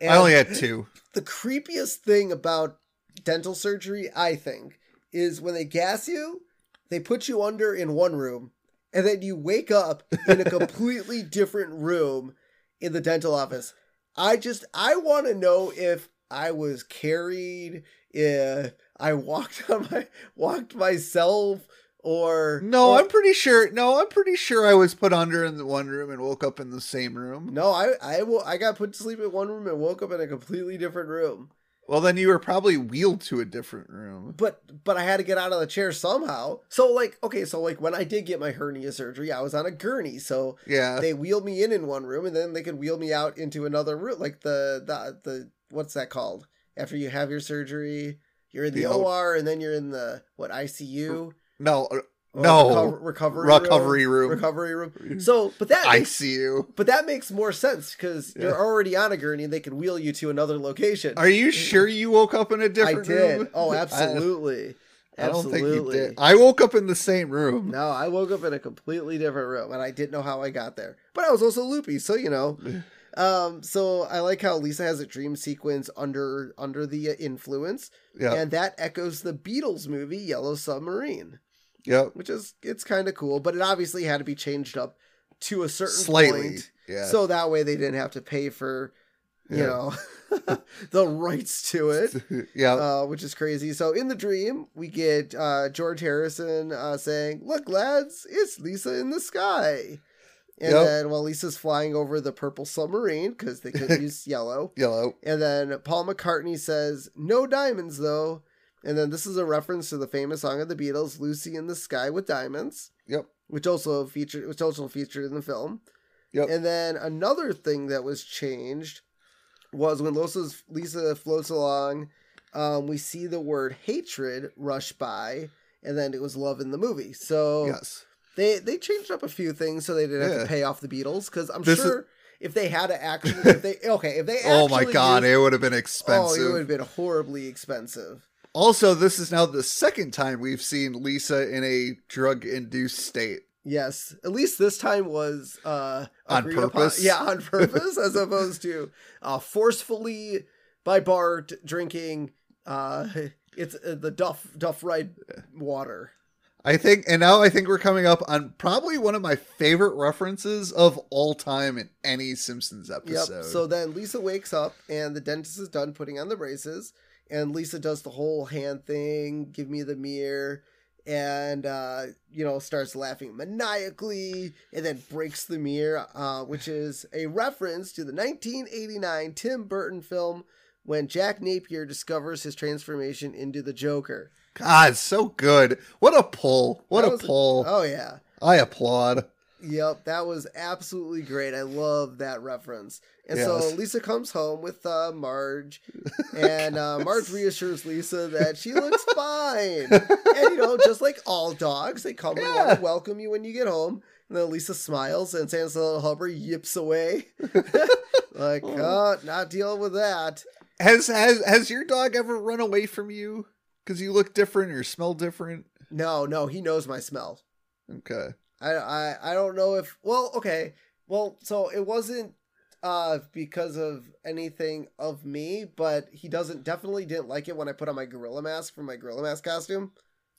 And I only had two. the creepiest thing about dental surgery, I think, is when they gas you, they put you under in one room, and then you wake up in a [LAUGHS] completely different room in the dental office. I just I want to know if I was carried, if I walked [LAUGHS] on my walked myself, or No, or- I'm pretty sure. No, I'm pretty sure I was put under in the one room and woke up in the same room. no, I I will I got put to sleep in one room and woke up in a completely different room. Well, then you were probably wheeled to a different room. but but I had to get out of the chair somehow. So like okay, so like when I did get my hernia surgery, I was on a gurney, so Yeah. they wheeled me in in one room, and then they could wheel me out into another room, like the the the what's that called? After you have your surgery, you're in the, The O- OR, and then you're in the what ICU? No, uh, no. reco- recovery recovery room. recovery room. So, but that I makes, see you. but that makes more sense because Yeah. you're already on a gurney, and they can wheel you to another location. Are you sure you woke up in a different did. room? Oh, [LAUGHS] I- absolutely. I, don't think you Absolutely. did. I woke up in the same room. No, I woke up in a completely different room and I didn't know how I got there. But I was also loopy, so you know. Um, so I like how Lisa has a dream sequence under under the influence, Yeah. and that echoes the Beatles movie Yellow Submarine, Yep. which is it's kind of cool, but it obviously had to be changed up to a certain Slightly. point, Yeah. so that way they didn't have to pay for you Yeah. know [LAUGHS] [LAUGHS] the rights to it. [LAUGHS] yeah. uh, which is crazy. So in the dream, we get uh, George Harrison uh, saying, "Look, lads, it's Lisa in the sky." And Yep. then while Lisa's flying over the purple submarine because they could use yellow, Yellow. and then Paul McCartney says, "No diamonds, though." And then this is a reference to the famous song of the Beatles, "Lucy in the Sky with Diamonds," Yep. which also featured, which also featured in the film. Yep. And then another thing that was changed was when Lisa's, Lisa floats along, um, we see the word hatred rush by, and then it was love in the movie. So Yes. they they changed up a few things so they didn't have to pay off the Beatles because I'm This is- sure if they had to actually, if they okay, if they [LAUGHS] Oh my god, used- it would have been oh, expensive. it would have been horribly expensive. Also, this is now the second time we've seen Lisa in a drug induced state. Yes, at least this time was uh, On agreed upon- purpose? Yeah, on [LAUGHS] purpose, as opposed to uh, forcefully by Bart drinking. Uh, [LAUGHS] it's uh, the Duff Duff Ride water. I think, and now I think we're coming up on probably one of my favorite references of all time in any Simpsons episode. Yep. So then Lisa wakes up and the dentist is done putting on the braces, and Lisa does the whole hand thing, give me the mirror, and uh, you know starts laughing maniacally, and then breaks the mirror, uh, which is a reference to the 1989 Tim Burton film when Jack Napier discovers his transformation into the Joker. God, so good. What a pull. What That a pull. Oh yeah. I applaud. Yep, that was absolutely great. I love that reference. And Yes. so Lisa comes home with uh, Marge, [LAUGHS] and uh, Marge reassures Lisa that she looks [LAUGHS] fine. and you know, just like all dogs, they come and want to welcome you when you get home. And then Lisa smiles, and Santa's little helper yips away, [LAUGHS] like, oh, not dealing with that. Has has has your dog ever run away from you because you look different or smell different? No, no, he knows my smell. Okay. I, I I don't know if well okay well so it wasn't uh because of anything of me but he doesn't definitely didn't like it when I put on my gorilla mask for my gorilla mask costume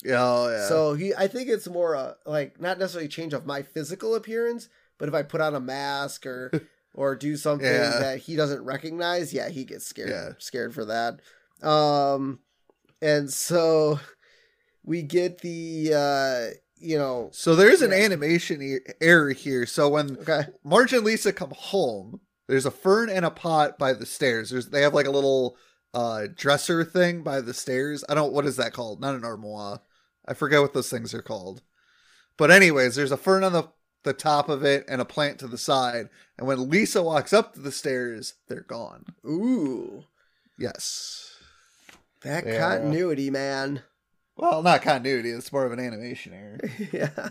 Yeah, oh, yeah. so he I think it's more uh, like not necessarily change of my physical appearance but if I put on a mask or [LAUGHS] or do something Yeah. that he doesn't recognize yeah he gets scared Yeah. scared for that um and so we get the uh you know so there's an Yeah. animation error here. So when okay Marge and Lisa come home, there's a fern and a pot by the stairs. There's they have like a little uh dresser thing by the stairs. I don't what is that called? Not an armoire. I forget what those things are called. But anyways, there's a fern on the the top of it and a plant to the side. And when Lisa walks up to the stairs, they're gone. ooh Yes. That Yeah. continuity, man. Well, not continuity. It's more of an animation error. [LAUGHS] yeah.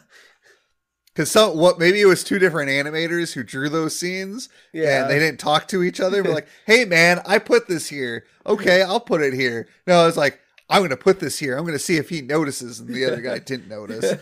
Because some what maybe it was two different animators who drew those scenes, Yeah. and they didn't talk to each other. But like, [LAUGHS] hey man, I put this here. Okay, I'll put it here. No, it's like I'm gonna put this here. I'm gonna see if he notices, and the other guy [LAUGHS] didn't notice.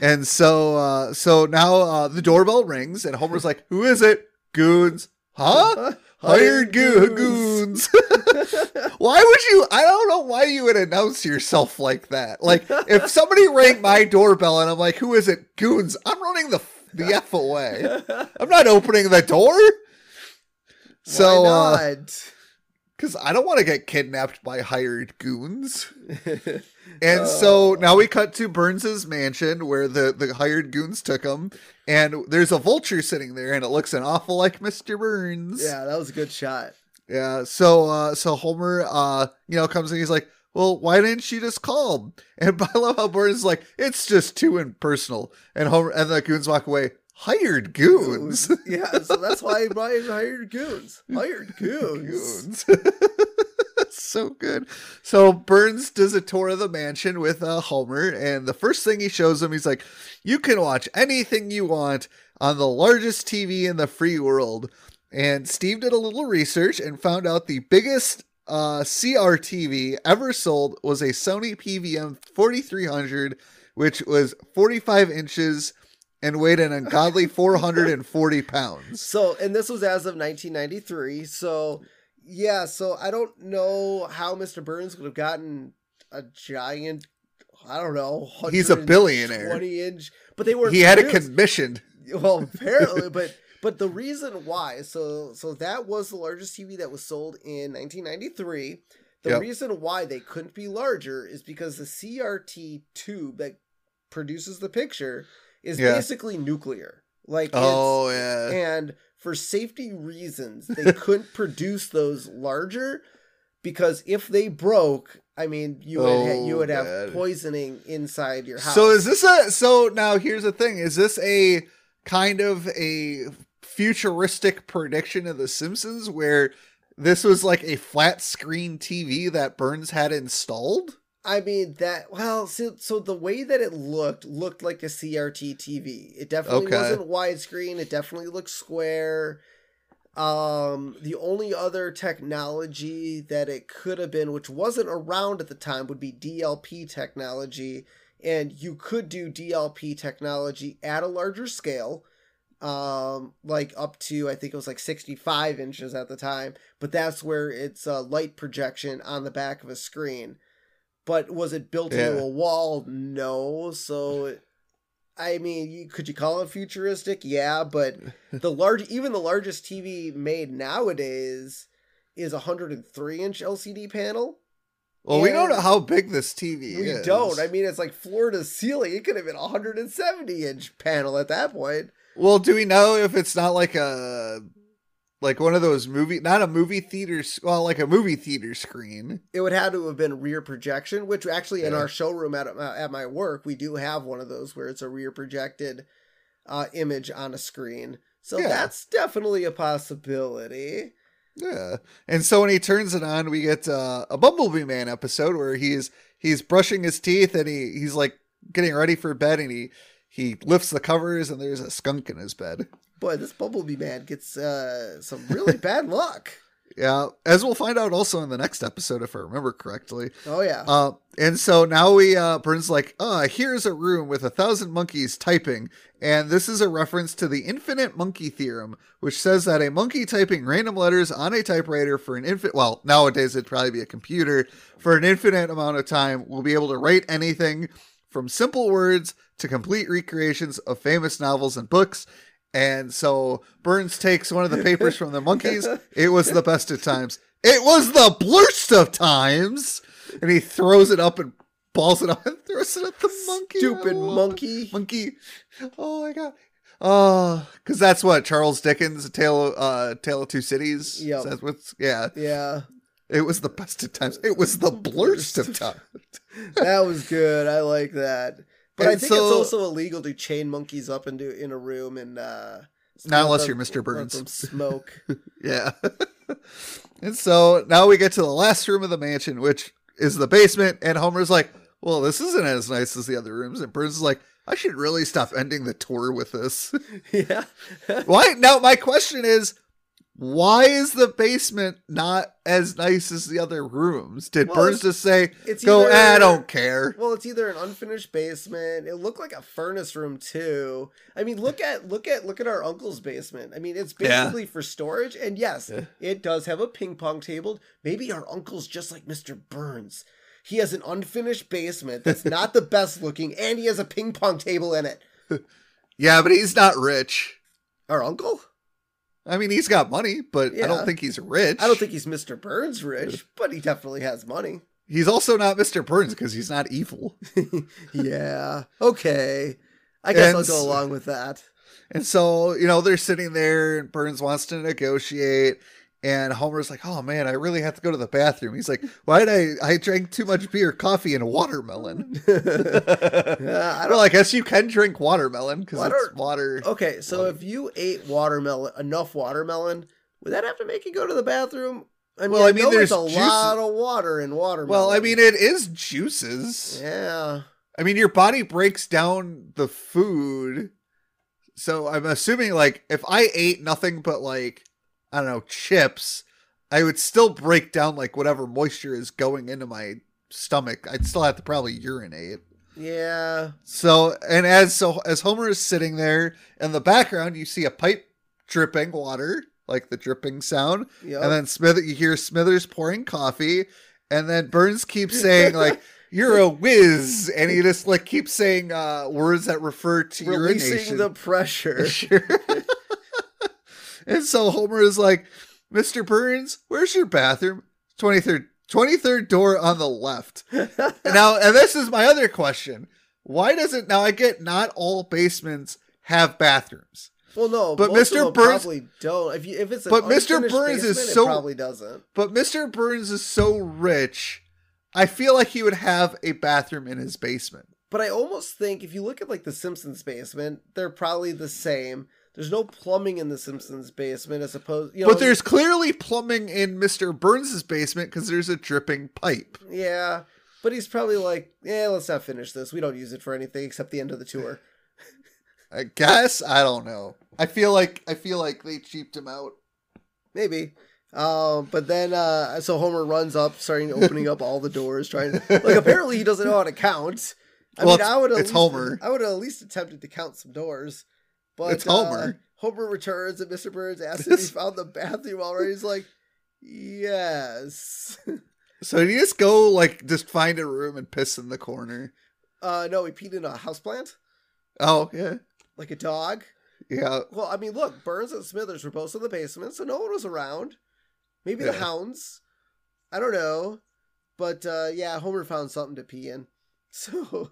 And so, uh, so now uh, the doorbell rings, and Homer's like, "Who is it? Goons? Huh? Hired goo- goons." [LAUGHS] why would you? I don't know why you would announce yourself like that. Like, if somebody rang my doorbell and I'm like, "Who is it? Goons?" I'm running the the [LAUGHS] f away. I'm not opening the door. So, Why uh, not? Because I don't want to get kidnapped by hired goons. [LAUGHS] And so now we cut to Burns's mansion where the, the hired goons took him, and there's a vulture sitting there, and it looks an awful like Mr. Burns. yeah, that was a good shot. Yeah. So uh so Homer uh you know comes and he's like, Well, why didn't she just call? And [LAUGHS] I love how Burns is like, it's just too impersonal. And Homer and the goons walk away. Hired goons. yeah, so that's why Brian hired goons. [LAUGHS] Hired goons. goons. [LAUGHS] so good. So Burns does a tour of the mansion with uh, Homer, and the first thing he shows him, he's like, "You can watch anything you want on the largest TV in the free world." And Steve did a little research and found out the biggest uh, CRTV ever sold was a Sony PVM 4300, which was 45 inches and weighed an ungodly [LAUGHS] 440 pounds. So, and this was as of 1993. So, yeah. So I don't know how Mr. Burns would have gotten a giant. I don't know. He's a billionaire. Twenty inch, but they were. He had it commissioned. [LAUGHS] Well, apparently, [LAUGHS] but but the reason why, so so that was the largest TV that was sold in 1993. The Yep. reason why they couldn't be larger is because the CRT tube that produces the picture is Yeah. basically nuclear. Like it's, Oh yeah. and for safety reasons, they [LAUGHS] couldn't produce those larger because if they broke, I mean, you would you Oh, would have poisoning inside your house. So is this a so now here's the thing is this a kind of a futuristic prediction of the Simpsons where this was like a flat screen TV that Burns had installed? I mean that well, so, so the way that it looked looked like a CRT TV. It definitely Okay. wasn't widescreen. It definitely looked square. Um, the only other technology that it could have been, which wasn't around at the time, would be DLP technology, and you could do DLP technology at a larger scale, um, like up to I think it was like sixty-five inches at the time. But that's where it's a light projection on the back of a screen but was it built into a wall? No. So, I mean, could you call it futuristic? Yeah, but [LAUGHS] the large, even the largest TV made nowadays is a 103 inch LCD panel. Well, we don't know how big this TV We is. We don't. I mean, it's like floor to ceiling. It could have been a 170 inch panel at that point. Well, do we know if it's not like a like one of those movie not a movie theater well like a movie theater screen. It would have to have been rear projection, which actually in our showroom at at my work we do have one of those where it's a rear projected uh, image on a screen. So Yeah. that's definitely a possibility. Yeah. And so when he turns it on, we get uh, a Bumblebee Man episode where he's he's brushing his teeth and he he's like getting ready for bed and he he lifts the covers and there's a skunk in his bed. Boy, this Bumblebee man gets uh, some really [LAUGHS] bad luck. Yeah, as we'll find out also in the next episode if I remember correctly. Oh yeah. Uh, and so now we uh, Burns like, uh, here's a room with a thousand monkeys typing, and this is a reference to the infinite monkey theorem, which says that a monkey typing random letters on a typewriter for an infinite, well, nowadays it'd probably be a computer for an infinite amount of time will be able to write anything from simple words to complete recreations of famous novels and books. And so Burns takes one of the papers from the monkeys. [LAUGHS] It was the best of times. It was the blurst of times. And he throws it up and balls it up and throws it at the monkey. Stupid monkey. it. Monkey. Oh my god. Oh, because that's what Charles Dickens' Tale, uh, Tale of Two Cities. Yep. That's what's yeah. Yeah. It was the best of times. It was the blurst of [LAUGHS] times. That was good. I like that. But I And think it's also illegal to chain monkeys up into in a room and uh Not unless let you're Mr. Burns. smoke. [LAUGHS] Yeah. [LAUGHS] and so now we get to the last room of the mansion, which is the basement. And Homer's like, well, this isn't as nice as the other rooms. And Burns is like, I should really stop ending the tour with this. [LAUGHS] yeah. why? Now, my question is, why is the basement not as nice as the other rooms? Did Well, Burns just say, it's go, either- "Ah, I don't care? Well, it's either an unfinished basement. It looked like a furnace room too. I mean, look at look at look at our uncle's basement. I mean, it's Yeah. basically for storage. And yes, Yeah. it does have a ping pong table. Maybe our uncle's just like Mr. Burns. He has an unfinished basement that's [LAUGHS] not the best looking, and he has a ping pong table in it. [LAUGHS] Yeah, but he's not rich. Our uncle? I mean, he's got money, but I don't think he's rich. I don't think he's Mr. Burns rich, but he definitely has money. he's also not Mr. Burns because he's not evil. [LAUGHS] yeah. Okay. I guess And I'll go along with that. And so, you know, they're sitting there and Burns wants to negotiate. And Homer's like, oh man, I really have to go to the bathroom. He's like, why did I, I drank too much beer, coffee, and watermelon. [LAUGHS] I don't. well, I guess you can drink watermelon because I it's water. Okay, so if you ate watermelon, enough watermelon, would that have to make you go to the bathroom? I mean, Well, I I mean, there's a juice- lot of water in watermelon. Well, I mean, it is juices. yeah. I mean, your body breaks down the food. So I'm assuming, like, if I ate nothing but, like, I don't know, chips, I would still break down, like, whatever moisture is going into my stomach. I'd still have to probably urinate. Yeah. So and as so as Homer is sitting there in the background, you see a pipe dripping water, like the dripping sound, Yep. and then Smith you hear Smithers pouring coffee, and then Burns keeps [LAUGHS] saying like. You're a whiz, and he just like keeps saying uh, words that refer to releasing urination. the pressure. [LAUGHS] Sure. [LAUGHS] and so Homer is like, Mr. Burns, where's your bathroom? 23rd, 23rd door on the left. And [LAUGHS] now, and this is my other question. Why doesn't, now I get not all basements have bathrooms, well, no, But Mr. Burns- probably don't. If you if it's But Mr. Burns is basement, so- probably doesn't. but Mr. Burns is so rich. I feel like he would have a bathroom in his basement. But I almost think if you look at like the Simpsons basement, they're probably the same. There's no plumbing in the Simpsons basement as opposed, you know. but there's clearly plumbing in Mr. Burns's basement because there's a dripping pipe. yeah. But he's probably like, yeah, let's not finish this. We don't use it for anything except the end of the tour. I guess I don't know. I feel like I feel like they cheaped him out. Maybe. Um, but then uh so Homer runs up, starting opening up all the doors, trying to like [LAUGHS] apparently he doesn't know how to count. I Well, mean I would at it's least, Homer. I would have at least attempted to count some doors. But It's uh, Homer. Homer returns and Mr. Burns asks if he [LAUGHS] found the bathroom already. He's like, Yes. So he just go like just find a room and piss in the corner. uh no, he peed in a houseplant? Oh yeah, Like a dog? yeah. Well, I mean, look, Burns and Smithers were both in the basement, so no one was around. Maybe the hounds. I don't know. But uh yeah, Homer found something to pee in. [LAUGHS] So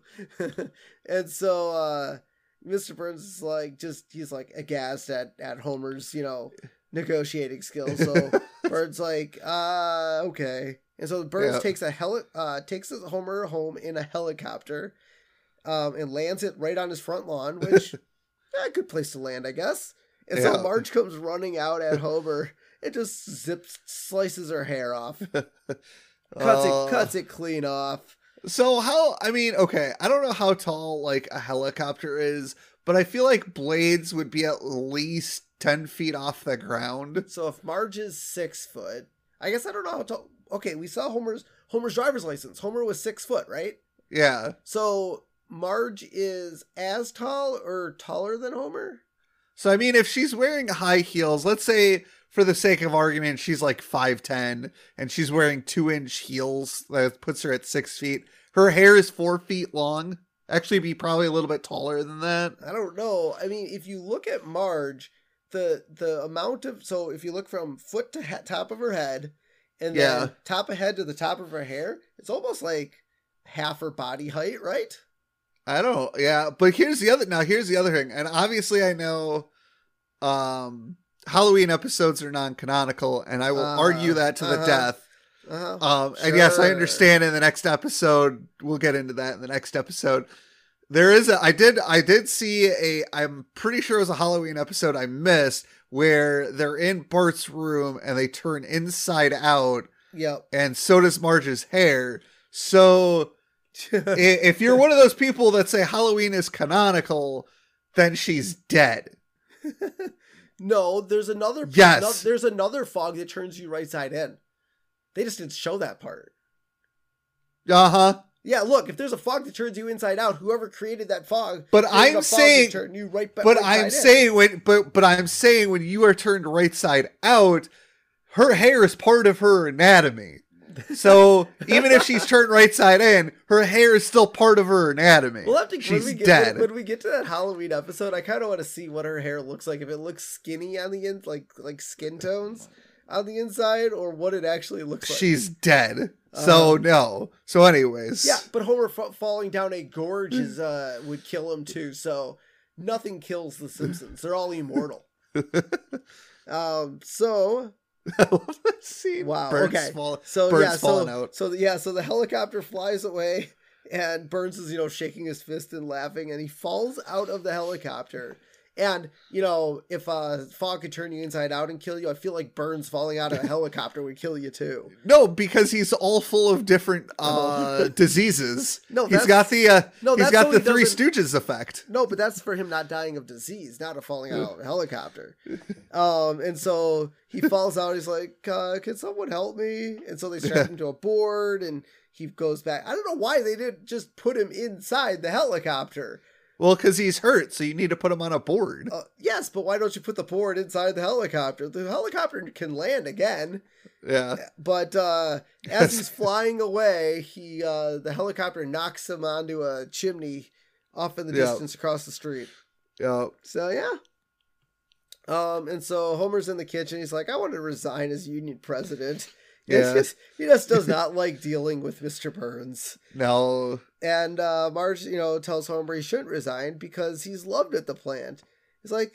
and so uh Mr. Burns is like just he's like aghast at at Homer's, you know, negotiating skills. So [LAUGHS] Burns like, uh okay. And so Burns Yeah. takes a heli- uh takes his Homer home in a helicopter um and lands it right on his front lawn, which [LAUGHS] a good place to land, I guess. And Yeah. so Marge comes running out at Homer and just zips, slices her hair off, [LAUGHS] cuts Uh, it, cuts it clean off. So how? I mean, okay. I don't know how tall like a helicopter is, but I feel like blades would be at least ten feet off the ground. So if Marge is six foot, I guess I don't know how tall. Okay, we saw Homer's Homer's driver's license. Homer was six foot, right? Yeah. So Marge is as tall or taller than Homer. So I mean, if she's wearing high heels, let's say for the sake of argument, she's like five ten, and she's wearing two inch heels that puts her at six feet. Her hair is four feet long. Actually, be probably a little bit taller than that. I don't know. I mean, if you look at Marge, the the amount of so if you look from foot to top of her head, and then Yeah. top of head to the top of her hair, it's almost like half her body height, right? I don't. Yeah, but here's the other. Now here's the other thing, and obviously I know, um, Halloween episodes are non-canonical, and I will Uh, argue that to the uh-huh. death. Uh-huh. Um, and yes, I understand. In the next episode, we'll get into that in the next episode. There is a. I did. I did see a. I'm pretty sure it was a Halloween episode I missed where they're in Bart's room and they turn inside out, Yep. and so does Marge's hair. So [LAUGHS] if you're one of those people that say Halloween is canonical, then she's dead. [LAUGHS] no, there's another. Yes. no- there's another fog that turns you right side in. They just didn't show that part. Uh huh. Yeah, look, if there's a fog that turns you inside out, whoever created that fog, But I'm saying- turn you right back. But right I'm side in. saying when but but I'm saying when you are turned right side out, her hair is part of her anatomy. So even if she's turned right side in, her hair is still part of her anatomy. We'll have to. she's when we get, dead. When, when we get to that Halloween episode, I kind of want to see what her hair looks like. If it looks skinny on the end, like like skin tones on the inside, or what it actually looks like. she's dead. So no. So anyways. yeah, but Homer fa- falling down a gorge is uh would kill him too. So nothing kills the Simpsons. They're all immortal. [LAUGHS] um. So [LAUGHS] I love that scene. Wow, Burns okay. fall- So Burns yeah, so out. so yeah, so the helicopter flies away, and Burns is you know shaking his fist and laughing, and he falls out of the helicopter. And you know, if uh, fog could turn you inside out and kill you, I feel like Burns falling out of a [LAUGHS] helicopter would kill you too. No, because he's all full of different uh Oh. [LAUGHS] diseases. No, he's got the uh No, he's got the he Three Stooges effect. No, but that's for him not dying of disease, not of falling out of a [LAUGHS] helicopter. Um, and so he falls out. He's like, uh, "Can someone help me?" And so they strap him to a board, and he goes back. I don't know why they didn't just put him inside the helicopter. Well, because he's hurt, so you need to put him on a board. Uh, yes, but why don't you put the board inside the helicopter? The helicopter can land again. Yeah. But uh, as he's [LAUGHS] flying away, he uh, the helicopter knocks him onto a chimney off in the Yeah. distance across the street. Yeah. So yeah. Um, and so Homer's in the kitchen. He's like, I want to resign as union president. Yeah. Just, he just does not [LAUGHS] like dealing with Mr. Burns. No. And uh, Marge, you know, tells Homer he shouldn't resign because he's loved at the plant. He's like,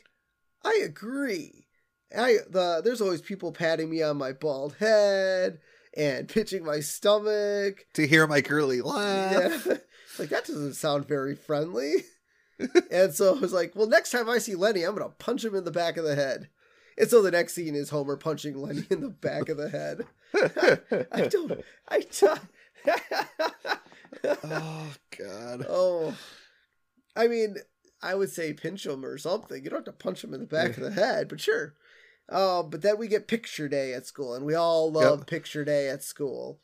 I agree. I the there's always people patting me on my bald head and pitching my stomach. To hear my girly laugh. Yeah. [LAUGHS] like that doesn't sound very friendly. and so I was like, well, next time I see Lenny, I'm gonna punch him in the back of the head. And so the next scene is Homer punching Lenny in the back of the head. [LAUGHS] I don't. I don't. [LAUGHS] oh God. oh, I mean, I would say pinch him or something. You don't have to punch him in the back of the head, but sure. Um, but then we get picture day at school, and we all love Yep. picture day at school.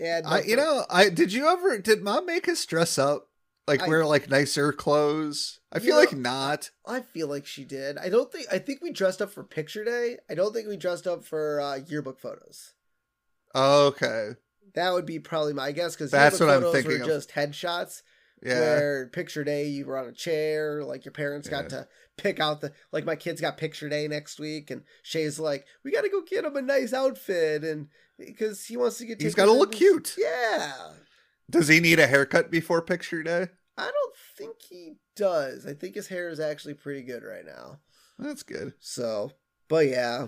And I, you know, I did you ever did mom make us dress up? Like I- wear like nicer clothes? I feel know- like not. I feel like she did. I don't think. I think we dressed up for picture day. I don't think we dressed up for uh, yearbook photos. Okay. That would be probably my guess because That's what I'm thinking were just headshots. Yeah. Where picture day you were on a chair, like your parents got to pick out the like my kids got picture day next week, and Shay's like, we got to go get him a nice outfit, and because he wants to get He's taken gotta look cute. Yeah, Does he need a haircut before picture day? I don't think he does. I think his hair is actually pretty good right now. That's good. So, but yeah.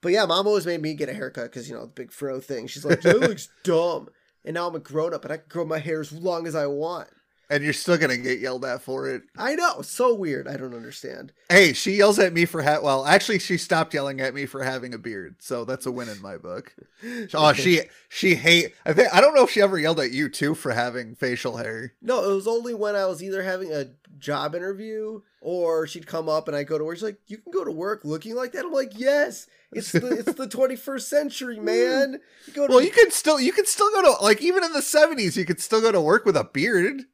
But yeah, mom always made me get a haircut because, you know, the big fro thing. She's like, that looks [LAUGHS] dumb. And now I'm a grown up and I can grow my hair as long as I want. And you're still gonna get yelled at for it. I know. So weird. I don't understand. Hey, she yells at me for ha- well, actually she stopped yelling at me for having a beard. So that's a win in my book. [LAUGHS] Oh, she she hate I think I don't know if she ever yelled at you too for having facial hair. No, it was only when I was either having a job interview or she'd come up and I go to work. She's like, "You can go to work looking like that." I'm like, "Yes, it's the it's the [LAUGHS] 21st century, man." You go to Well, you could still you could still go to like even in the 70s you could still go to work with a beard.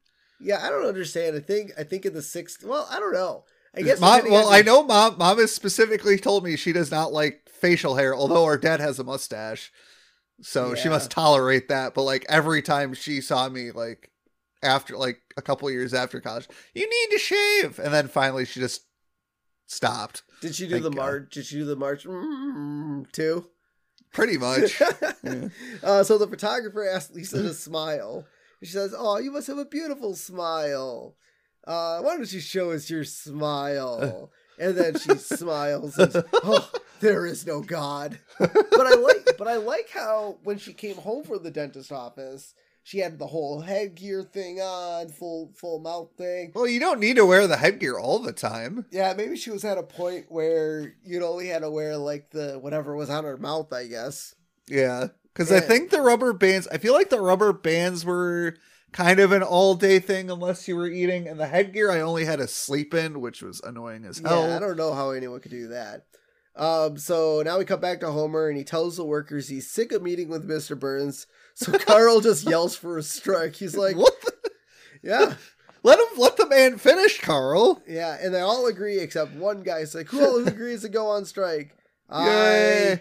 Yeah. I don't understand. I think I think in the sixth. Well, I don't know. I guess. Mom, well, I know mom mom has specifically told me she does not like facial hair, although our dad has a mustache. So she must tolerate that. But like every time she saw me like after like a couple years after college, you need to shave. And then finally she just stopped. Did she do Thank the God. march? Did she do the march mm, too? Pretty much. [LAUGHS] Yeah. uh, so the photographer asked Lisa to smile. She says, "Oh, you must have a beautiful smile. Uh, why don't you show us your smile?" [LAUGHS] And then she smiles. And, says, oh, there is no God. But I like, but I like how when she came home from the dentist office, she had the whole headgear thing on, full full mouth thing. well, you don't need to wear the headgear all the time. Yeah, maybe she was at a point where you only had to wear like the whatever was on her mouth, I guess. Yeah. Because I think the rubber bands, I feel like the rubber bands were kind of an all day thing unless you were eating. And the headgear, I only had to sleep in, which was annoying as hell. Yeah, I don't know how anyone could do that. Um, so now we come back to Homer and he tells the workers he's sick of meeting with Mr. Burns. So [LAUGHS] Carl just yells for a strike. He's like, what? The, [LAUGHS] Yeah, let him let the man finish, Carl. yeah, and they all agree except one guy's like, Who all [LAUGHS] agrees to go on strike? Yay. I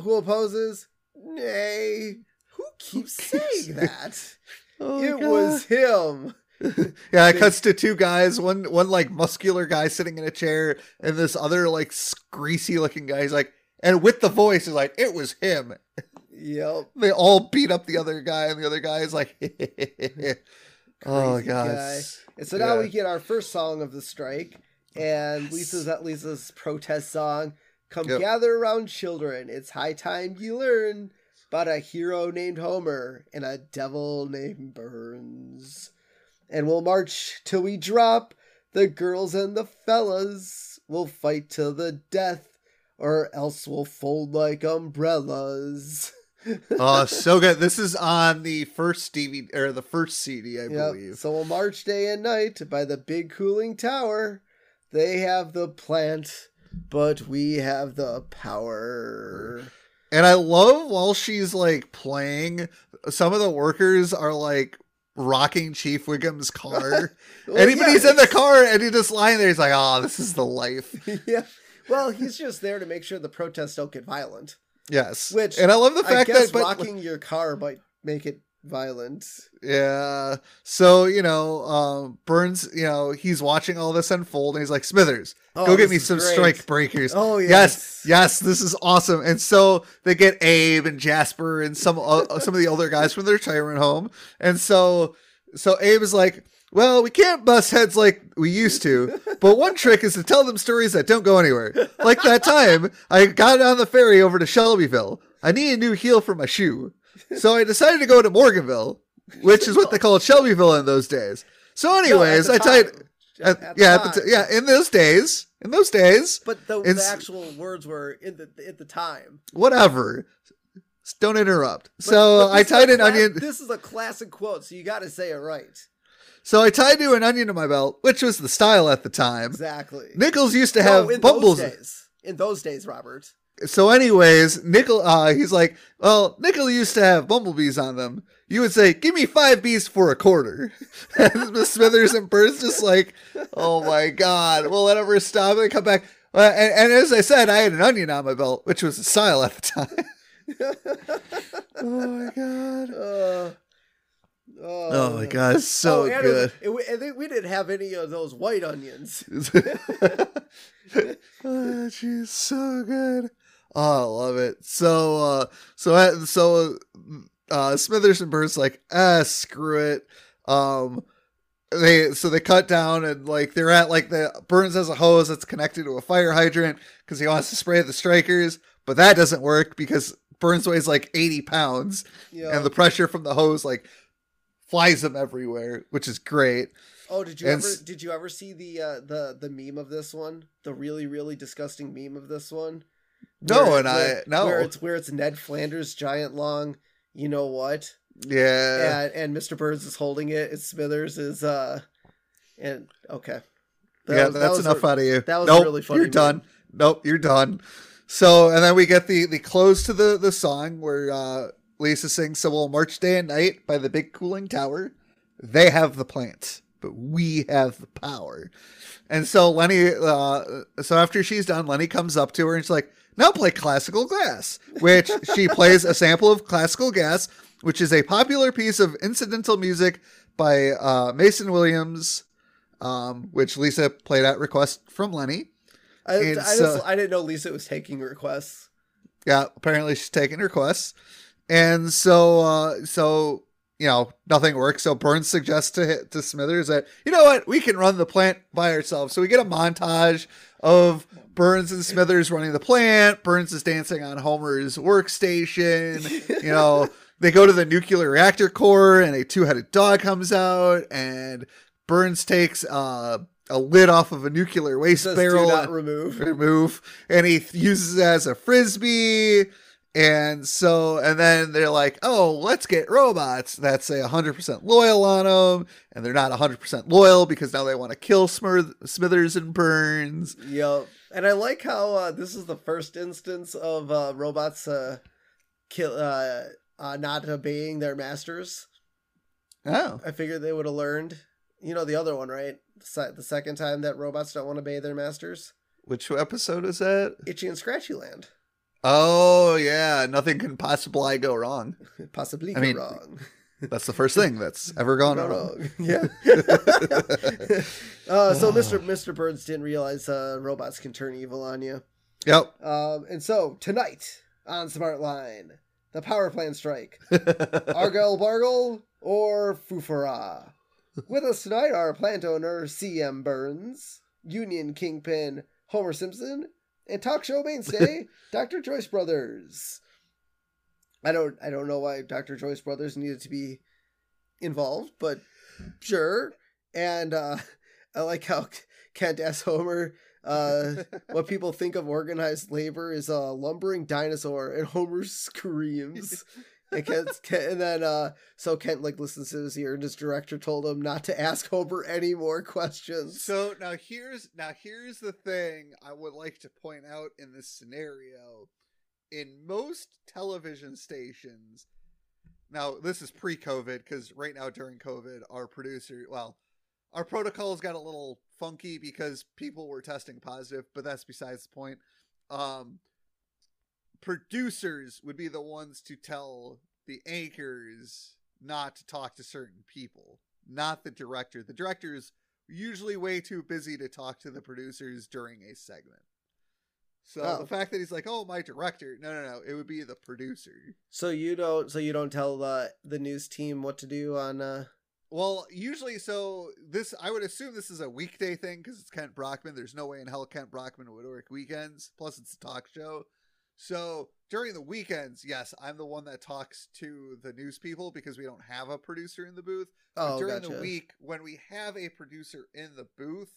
who opposes? Nay. Who keeps saying that? [LAUGHS] Oh, it God. was him. [LAUGHS] Yeah, it cuts to two guys, one one like muscular guy sitting in a chair, and this other like greasy looking guy. He's like, and with the voice is like, it was him. Yep. [LAUGHS] They all beat up the other guy, and the other guy is like, oh god. And so now Yeah. we get our first song of the strike, and Lisa's at Lisa's protest song. Come Yep. gather around, children. It's high time you learn about a hero named Homer and a devil named Burns. And we'll march till we drop. The girls and the fellas will fight to the death, or else we'll fold like umbrellas. [LAUGHS] oh, so good. This is on the first DVD or the first CD, I Yep. believe. So we'll march day and night by the big cooling tower. They have the plant, but we have the power. And I love while she's like playing, some of the workers are like rocking Chief Wiggum's car. [LAUGHS] Well, and even yeah, in the car and he just lying there. He's like, oh, this is the life. [LAUGHS] yeah. Well, he's just there to make sure the protests don't get violent. Yes. Which and I love the fact that but, rocking your car might make it violent. Yeah. So, you know, um, Burns, you know, he's watching all this unfold and he's like, Smithers, Oh, go get me some great. strike breakers. Oh Yes, yes, this is awesome. And so they get Abe and Jasper and some uh, some of the older guys from their retirement home. And so so Abe is like, "Well, we can't bust heads like we used to, but one trick is to tell them stories that don't go anywhere. Like that time I got on the ferry over to Shelbyville. I need a new heel for my shoe. [LAUGHS] So I decided to go to Morganville, which is what they called Shelbyville in those days. So anyways, the I tied time. at- At the yeah, at the yeah, in those days, in those days, But the, the actual words were in the at the time. whatever. Don't interrupt. But- so but I this is a tied an cla- onion. This is a classic quote, so you got to say it right. So I tied to an onion to my belt, which was the style at the time. Exactly. Nichols used to No, have in bumbles. those days. In those days, Robert. So, anyways, Nickel, uh, he's like, well, Nickel used to have bumblebees on them. You would say, give me five bees for a quarter. [LAUGHS] and Miss Smithers and Burns just like, oh my god, we'll let her stop and come back. Uh, and, and as I said, I had an onion on my belt, which was a style at the time. [LAUGHS] oh my god. Uh, Oh my god, it's so oh, good. It, it, I think we didn't have any of those white onions. [LAUGHS] oh, she's so good. Oh, I love it. So, uh, so, uh, so, uh, Smithers and Burns like, ah, screw it. Um, they so they cut down and like they're at like the Burns has a hose that's connected to a fire hydrant because he wants to spray the strikers, but that doesn't work because Burns weighs like eighty pounds Yeah. and the pressure from the hose like flies them everywhere, which is great. oh, did you and ever did you ever see the uh, the the meme of this one? The really really disgusting meme of this one? No, Where- and I- no. Where it's where it's Ned Flanders giant long. You know what? Yeah. and and Mr. Burns is holding it. And Smithers is uh, and okay. That yeah, was- that's was enough a- out of you. that was nope, really funny You're done. Nope, you're done. So, and then we get the the close to the the song where uh Lisa sings "So We'll March Day and Night" by the Big Cooling Tower. They have the plants, but we have the power. And so Lenny, uh, so after she's done, Lenny comes up to her and she's like, "Now play classical gas," which she plays a sample of classical gas, which is a popular piece of incidental music by uh, Mason Williams, um, which Lisa played at request from Lenny. I, I, just, so- I didn't know Lisa was taking requests. Yeah, apparently she's taking requests, and so uh, so you know nothing works. So Burns suggests to to Smithers that you know what we can run the plant by ourselves. So we get a montage of Burns and Smithers running the plant. Burns is dancing on Homer's workstation. [LAUGHS] You know they go to the nuclear reactor core, and a two headed dog comes out, and Burns takes uh, a lid off of a nuclear waste Says barrel remove. remove and he th- uses it as a frisbee and so and then they're like oh let's get robots that say 100% loyal on them and they're not 100% loyal because now they want to kill Smir- smithers and burns Yep. And I like how uh, this is the first instance of uh, robots uh, kill uh, uh, not obeying their masters. oh I figured they would have learned. You know the other one, right? The, the second time that robots don't want to obey their masters. which episode is that Itchy and Scratchy Land. Oh yeah nothing can possibly go wrong [LAUGHS] Possibly I mean, wrong. [LAUGHS] that's the first thing that's [LAUGHS] ever gone wrong wrong. Yeah. uh, so Mr. Mr. Burns didn't realize uh, robots can turn evil on you. yep Um, and so tonight on Smartline, the power plant strike. Argyle Bargle or Fufara. With us tonight are plant owner C.M. Burns, Union Kingpin Homer Simpson, and talk show mainstay Dr. [LAUGHS] Joyce Brothers. I don't I don't know why Dr. Joyce Brothers needed to be involved, but sure. And uh, I like how Kent asks Homer uh, [LAUGHS] what people think of organized labor is a lumbering dinosaur, and Homer screams. And, Kent, and then uh, so Kent like listens to his ear, and his director told him not to ask Homer any more questions. So now here's now here's the thing I would like to point out in this scenario in most television stations. Now, this is pre-COVID because right now during COVID, our producer, well, our protocols got a little funky because people were testing positive, but that's besides the point. Um, producers would be the ones to tell the anchors not to talk to certain people, not the director. The director is usually way too busy to talk to the producers during a segment. So Oh. the fact that he's like, "Oh, my director," no, no, no, it would be the producer. So you don't. So you don't tell the the news team what to do on. uh Well, usually, so this I would assume this is a weekday thing because it's Kent Brockman. There's no way in hell Kent Brockman would work weekends. Plus, it's a talk show. So during the weekends, yes, I'm the one that talks to the news people because we don't have a producer in the booth. But Oh, during gotcha. the week, when we have a producer in the booth,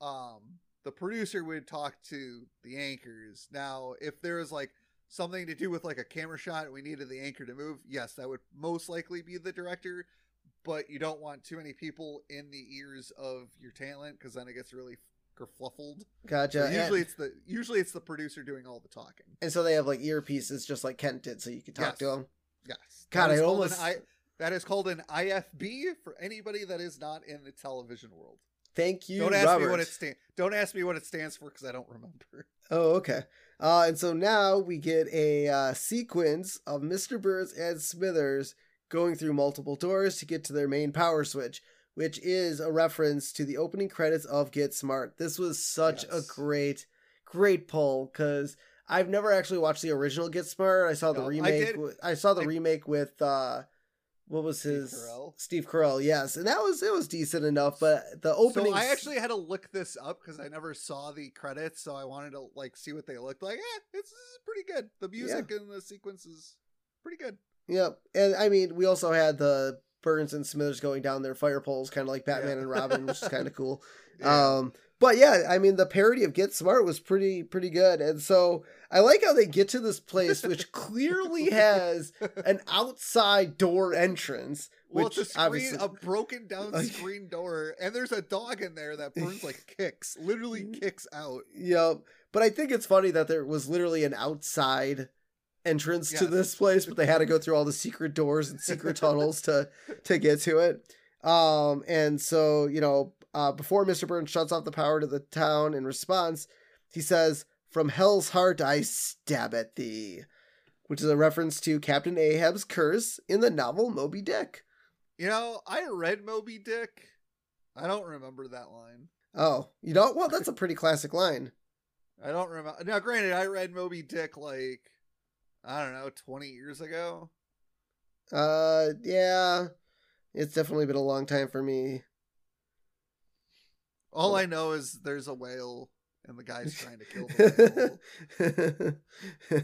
um, the producer would talk to the anchors. Now, if there was like something to do with like a camera shot and we needed the anchor to move, yes, that would most likely be the director. But you don't want too many people in the ears of your talent because then it gets really kerfluffled. Gotcha. So usually and, it's the usually it's the producer doing all the talking. and so they have like earpieces, just like Kent did, so you can talk Yes. to him. Yes. God, That is I called almost- an I, that is called an IFB for anybody that is not in the television world. Thank you, don't ask Robert. me what it stand. Don't ask me what it stands for because I don't remember. Oh, okay. Uh, and so now we get a uh, sequence of Mr. Burns and Smithers going through multiple doors to get to their main power switch, which is a reference to the opening credits of Get Smart. This was such Yes. a great, great pull because I've never actually watched the original Get Smart. I saw the No, remake. with- I saw the I- remake with uh, what was Steve his Carell? Steve Carell? Yes, and that was it was decent enough. But the opening, So I actually had to look this up because I never saw the credits, so I wanted to like see what they looked like. Eh, it's, it's pretty good. The music and the sequences, pretty good. Yep. And I mean, we also had the Burns and Smithers going down their fire poles, kind of like Batman Yeah. and Robin, which is kind of [LAUGHS] cool. Yeah. Um, but yeah, I mean, the parody of Get Smart was pretty, pretty good. And so I like how they get to this place, which [LAUGHS] clearly has an outside door entrance, well, which it's a screen, a broken down [LAUGHS] Like- screen door, and there's a dog in there that burns like kicks, literally Mm-hmm. kicks out. Yep. But I think it's funny that there was literally an outside entrance to this place, but they had to go through all the secret doors and secret tunnels to to get to it. Um, and so you know, uh, before Mr. Burns shuts off the power to the town in response, he says, "From hell's heart I stab at thee," which is a reference to Captain Ahab's curse in the novel Moby Dick. You know, I read Moby Dick. I don't remember that line. Oh, you know, well, that's a pretty classic line. I don't remember. Now, granted, I read Moby Dick like I don't know, twenty years ago. Uh, yeah, it's definitely been a long time for me. All I know is there's a whale and the guy's trying to kill the whale. [LAUGHS]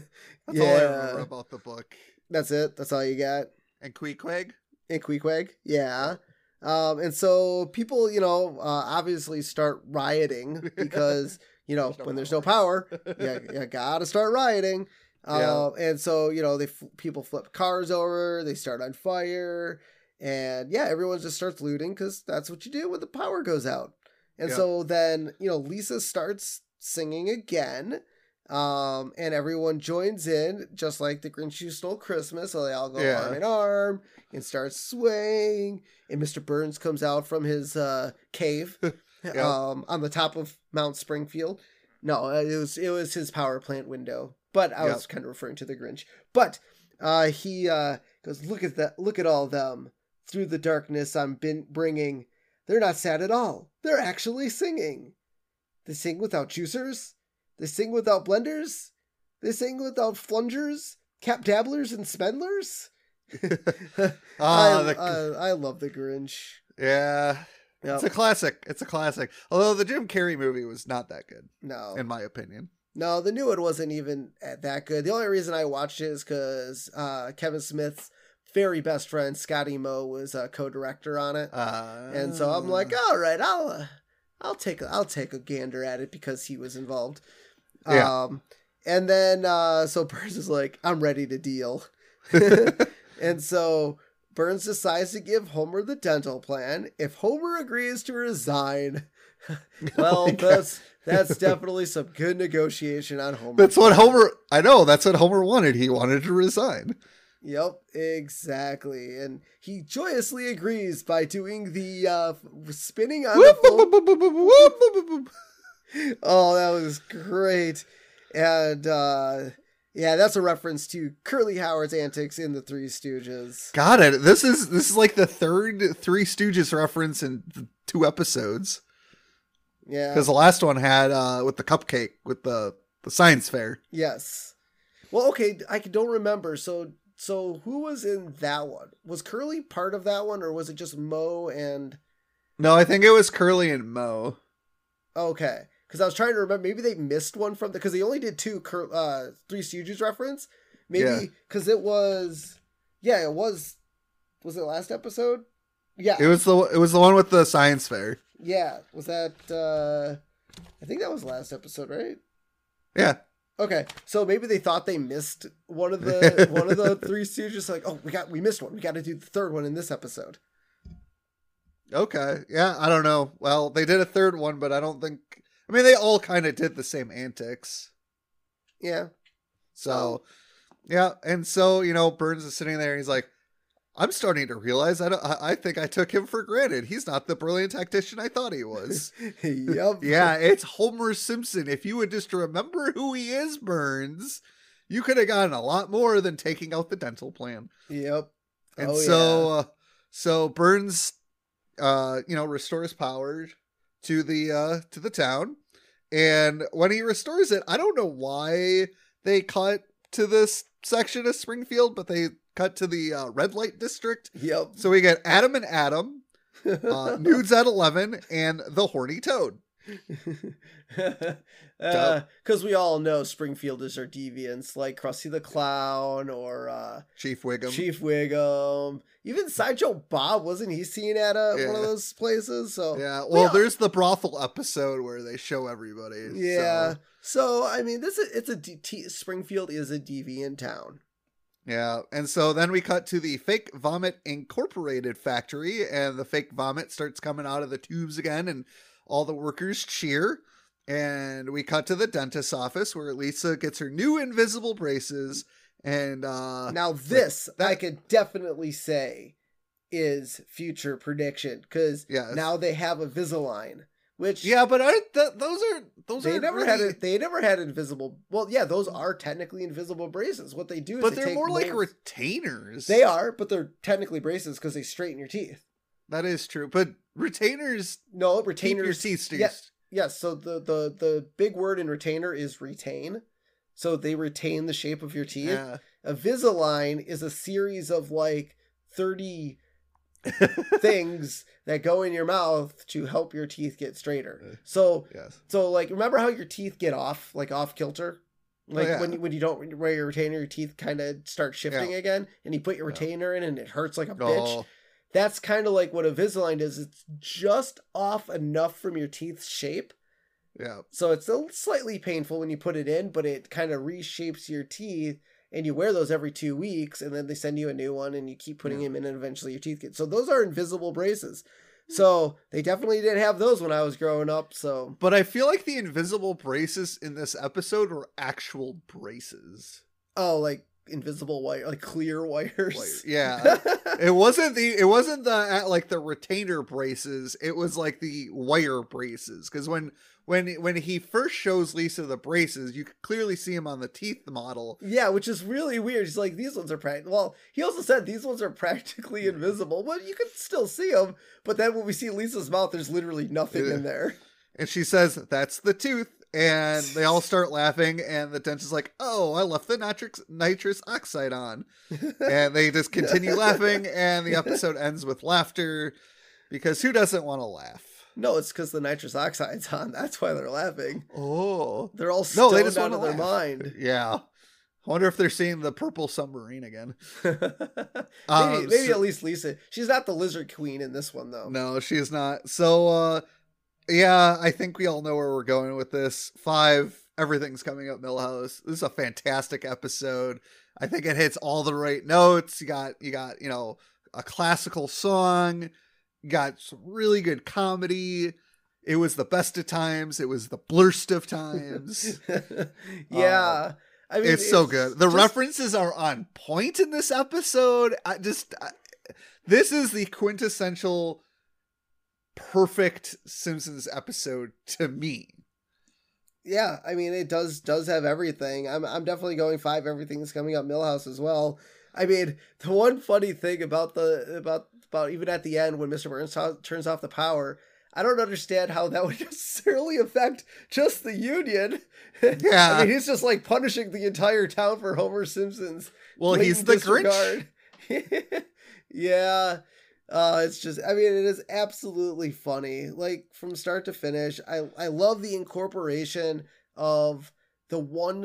That's all I remember yeah, about the book. that's it. That's all you got. And Queequeg? And Queequeg. Yeah. Um, and so people, you know, uh, obviously start rioting because, [LAUGHS] you know, There's no when there's no power, you, [LAUGHS] you gotta start rioting. Uh, and so, you know, they f- people flip cars over, they start on fire, and yeah, everyone just starts looting because that's what you do when the power goes out. And Yeah. so then, you know, Lisa starts singing again. Um, and everyone joins in, just like the Grinch Who Stole Christmas. So they all go Yeah. arm in arm and start swaying. And Mr. Burns comes out from his uh, cave [LAUGHS] um, on the top of Mount Springfield. No, it was it was his power plant window. But I was kind of referring to the Grinch. But uh, he uh, goes, "Look at that! Look at all them through the darkness I'm been bringing. They're not sad at all. They're actually singing. They sing without juicers. They sing without blenders. They sing without flungers, cap dabblers, and spendlers. [LAUGHS] Ah, I, the- I, I love the Grinch. yeah. Yep. It's a classic. It's a classic. Although the Jim Carrey movie was not that good, no, in my opinion. No, the new one wasn't even that good. The only reason I watched it is because uh, Kevin Smith's very best friend Scott Mosier was a co-director on it, Uh, and so I'm like, all right, I'll uh, I'll take a, I'll take a gander at it because he was involved. Yeah. Um, and then uh, so [LAUGHS] Burns is like, I'm ready to deal, [LAUGHS] and so Burns decides to give Homer the dental plan if Homer agrees to resign. [LAUGHS] Well, that's [LAUGHS] that's definitely some good negotiation on Homer. that's what Homer. I know that's what Homer wanted. He wanted to resign. Yep, exactly. And he joyously agrees by doing the uh spinning on the Whoop, whoop. [LAUGHS] Oh, that was great. And uh yeah, that's a reference to Curly Howard's antics in the Three Stooges. Got it. This is this is like the third Three Stooges reference in two episodes Yeah. because the last one had uh with the cupcake with the the science fair. Yes. Well, okay, I don't remember. So so who was in that one? Was Curly part of that one or was it just Moe and No, I think it was Curly and Moe. Okay, because I was trying to remember. Maybe they missed one from the because they only did two Cur- uh, Three Stooges reference. Maybe because it was, yeah, it was. Was it last episode? Yeah, It was the it was the one with the science fair. Yeah. Was that? uh I think that was last episode, right? Yeah. Okay, so maybe they thought they missed one of the [LAUGHS] one of the Three Stooges. Like, oh, we got we missed one. We got to do the third one in this episode. Okay. Yeah, I don't know. Well, they did a third one, but I don't think I mean they all kind of did the same antics. Yeah, So, yeah, and so you know, Burns is sitting there. and He's like, "I'm starting to realize I don't, I I think I took him for granted. He's not the brilliant tactician I thought he was." [LAUGHS] yep. yeah, it's Homer Simpson. If you would just remember who he is, Burns, you could have gotten a lot more than taking out the dental plan. Yep. And Oh, so, uh, so Burns, uh, you know, restores power to the uh to the town, and when he restores it, I don't know why they cut to this section of Springfield, but they cut to the uh, red light district. Yep. So we get Adam and Adam, uh, [LAUGHS] nudes at eleven, and the horny toad. [LAUGHS] Because we all know Springfielders are deviants, like Krusty the Clown or uh, Chief Wiggum. Chief Wiggum. Even Sideshow Bob, wasn't he seen at a, one of those places? So Yeah, well, there's the brothel episode where they show everybody. yeah. so- So, I mean, this is it's a D- T- Springfield is a deviant town. Yeah, and so then we cut to the Fake Vomit Incorporated factory, and the fake vomit starts coming out of the tubes again, and all the workers cheer. And we cut to the dentist's office where Lisa gets her new invisible braces, and uh, Now, this that- I could definitely say is future prediction because Yes. now they have Invisalign, which yeah, but aren't th- those are those they are never really, had it. They never had invisible. Well, yeah, those are technically invisible braces. What they do is but they they're take more like molds- retainers. They are, but they're technically braces because they straighten your teeth. that is true, but retainers No, retainers keep your teeth still. yeah. Yes. So the the the big word in retainer is retain. So they retain the shape of your teeth. Yeah. Invisalign is a series of like thirty [LAUGHS] things that go in your mouth to help your teeth get straighter. Uh, so yes. so like remember how your teeth get off like off kilter? Oh, like Oh, yeah. when you, when you don't wear your retainer, your teeth kind of start shifting again, and you put your Yeah. retainer in, and it hurts like a bitch. Oh, That's kind of like what Invisalign is. It's just off enough from your teeth's shape, yeah. so it's a slightly painful when you put it in, but it kind of reshapes your teeth. And you wear those every two weeks, and then they send you a new one, and you keep putting Yeah. them in, and eventually your teeth get. So those are invisible braces. So they definitely didn't have those when I was growing up. So But I feel like the invisible braces in this episode were actual braces. oh, like invisible wire, like clear wires. Yeah. [LAUGHS] it wasn't the it wasn't the uh, like the retainer braces. It was like the wire braces cuz when when when he first shows Lisa the braces, you could clearly see him on the teeth model. Yeah, which is really weird. He's like, these ones are practical. Well, he also said these ones are practically invisible, but you can still see them. But then when we see Lisa's mouth, there's literally nothing Yeah. in there. And she says, "That's the tooth." And they all [LAUGHS] start laughing and the dentist is like, "Oh, I left the nitrous nitrous oxide on." and they just continue [LAUGHS] laughing and the episode ends with laughter because who doesn't want to laugh? no, it's because the nitrous oxide's on. That's why they're laughing. Oh. They're all No, they just out of to their mind. Yeah. I wonder if they're seeing the purple submarine again. [LAUGHS] maybe Um, maybe so- at least Lisa. She's not the lizard queen in this one though. No, she is not. So, uh, yeah, I think we all know where we're going with this. Five, everything's coming up Milhouse. This is a fantastic episode. I think it hits all the right notes. You got, you got, you know, a classical song. You got some really good comedy. It was the best of times. It was the blurst of times. [LAUGHS] yeah. Um, I mean, it's so good. The just- references are on point in this episode. I just I, this is the quintessential perfect Simpsons episode to me. Yeah, I mean it does does have everything. I'm I'm definitely going five. Everything's coming up Milhouse as well. I mean the one funny thing about the about about even at the end when Mr. Burns to- turns off the power, I don't understand how that [LAUGHS] would necessarily affect just the Union. Yeah. [LAUGHS] I mean he's just like punishing the entire town for Homer Simpson's. Well, he's the blatant Grinch. [LAUGHS] yeah. Uh, it's just, I mean, it is absolutely funny. Like from start to finish, I I love the incorporation of the one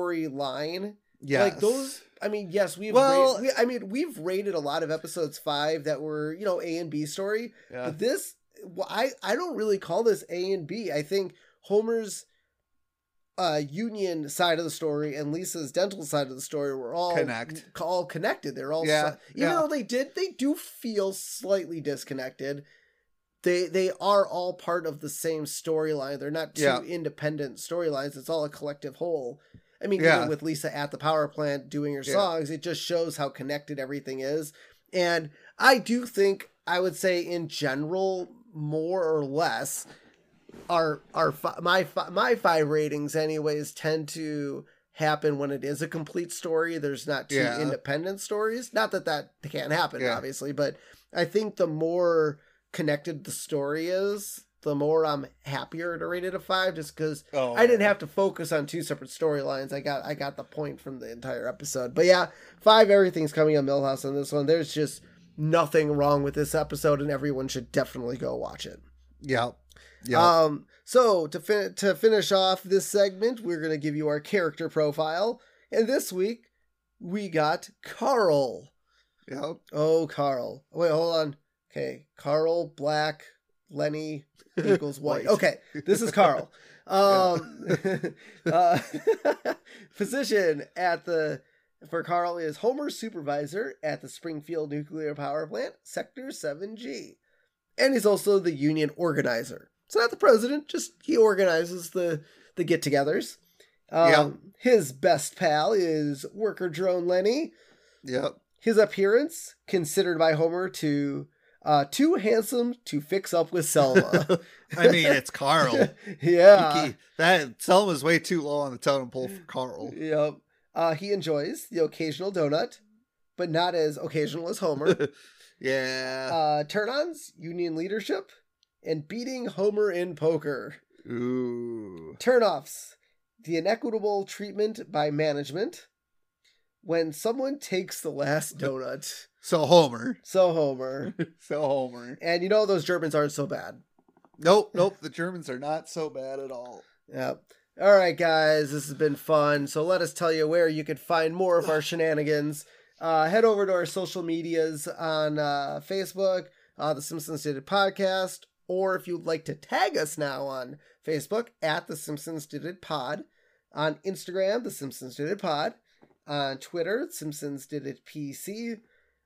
storyline. Yeah, Like those, I mean, yes, we've Well- rated, we, I mean, we've rated a lot of episodes five that were you know A and B story, Yeah. but this, I I don't really call this A and B. I think Homer's uh union side of the story and Lisa's dental side of the story were all Connect. all connected. They're all Yeah, si- even yeah. though they did they do feel slightly disconnected. They they are all part of the same storyline. They're not two Yeah. independent storylines. It's all a collective whole. I mean, Yeah. with Lisa at the power plant doing her songs, it just shows how connected everything is. And I do think I would say in general, more or less, our our my my five ratings anyways tend to happen when it is a complete story. There's not two Yeah. independent stories. Not that that can't happen, Yeah. obviously, but I think the more connected the story is, the more I'm happier to rate it a five. Just because Oh, I didn't have to focus on two separate storylines. I got I got the point from the entire episode. But yeah, five everything's coming on Milhouse on this one. There's just nothing wrong with this episode, and everyone should definitely go watch it. Yeah. Yeah. Um, so to fin- to finish off this segment, we're gonna give you our character profile, and this week we got Carl. yeah. Oh, Carl. Wait, hold on. Okay, Carl Black Lenny [LAUGHS] equals white. White. Okay, this is Carl. [LAUGHS] Um, [LAUGHS] uh, position at the for Carl is Homer supervisor at the Springfield Nuclear Power Plant, Sector 7G. And he's also the union organizer. It's not the president, just he organizes the the get-togethers. Um, Yeah. His best pal is worker drone Lenny. Yeah. His appearance considered by Homer to uh, too handsome to fix up with Selma. [LAUGHS] [LAUGHS] I mean, it's Carl. [LAUGHS] yeah. that Selma's way too low on the totem pole for Carl. Yep. Uh, he enjoys the occasional donut, but not as occasional as Homer. Yeah. uh, turn-ons, union leadership, and beating Homer in poker. Ooh. Turn-offs, the inequitable treatment by management. When someone takes the last [LAUGHS] donut, So Homer. so Homer. [LAUGHS] So Homer. And you know those Germans aren't so bad. Nope, nope. The Germans are not so bad at all. Yep. All right, guys, this has been fun. So let us tell you where you can find more of our [SIGHS] shenanigans. Uh, head over to our social medias on uh, Facebook, uh, the Simpsons Did It podcast, or if you'd like to tag us now on Facebook at the Simpsons Did It Pod, on Instagram, the Simpsons Did It Pod, on Twitter, Simpsons Did It PC.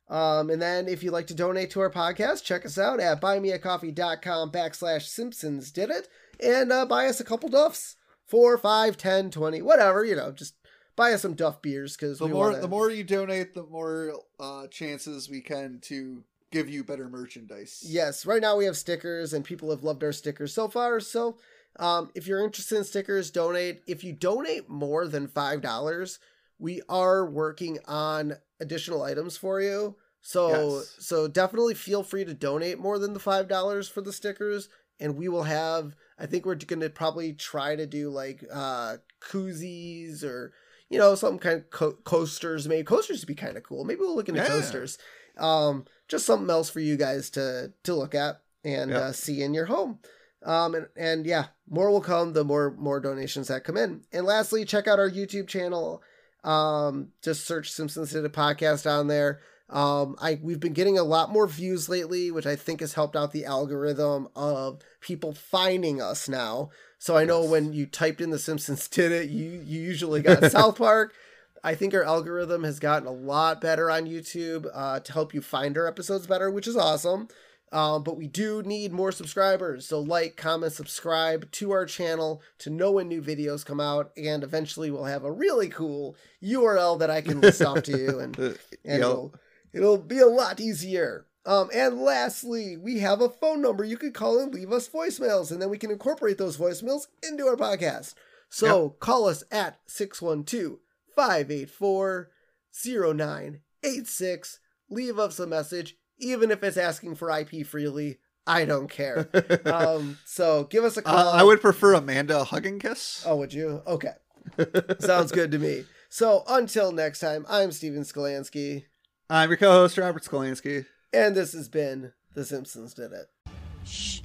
Um, and then if you'd like to donate to our podcast, check us out at buymeacoffee.com backslash Simpsons Did It and uh, buy us a couple duffs. Four, five, ten, twenty, whatever, you know, just buy us some duff beers because The more wanna... the more you donate, the more uh, chances we can to give you better merchandise. Yes, right now we have stickers and people have loved our stickers so far. So um, if you're interested in stickers, donate. If you donate more than $5, we are working on additional items for you. So Yes. so definitely feel free to donate more than the $5 for the stickers and we will have I think we're going to probably try to do like uh koozies or you know some kind of co- coasters maybe coasters would be kind of cool. Maybe we'll look into Yeah. coasters. Um just something else for you guys to to look at and Yeah. uh, see in your home. Um and, and yeah, more will come the more more donations that come in. And lastly, check out our YouTube channel. Um just search Simpsons Did a podcast on there. Um I we've been getting a lot more views lately, which I think has helped out the algorithm of people finding us now. So I know Yes. when you typed in the Simpsons [LAUGHS] did it, you you usually got South [LAUGHS] Park. I think our algorithm has gotten a lot better on YouTube uh, to help you find our episodes better, which is awesome. Um, but we do need more subscribers. So like, comment, subscribe to our channel to know when new videos come out. And eventually we'll have a really cool URL that I can list off to you and, [LAUGHS] and Yep. it'll, it'll be a lot easier. Um, and lastly, we have a phone number you can call and leave us voicemails, and then we can incorporate those voicemails into our podcast. So call us at 612 584 0986. Leave us a message, even if it's asking for IP freely. I don't care. [LAUGHS] um, so give us a call. Uh, I would prefer Amanda hug and kiss. Oh, would you? Okay. [LAUGHS] Sounds good to me. So until next time, I'm Steven Skolansky, I'm your co-host Robert Skolansky. and this has been The Simpsons Did It. Shh,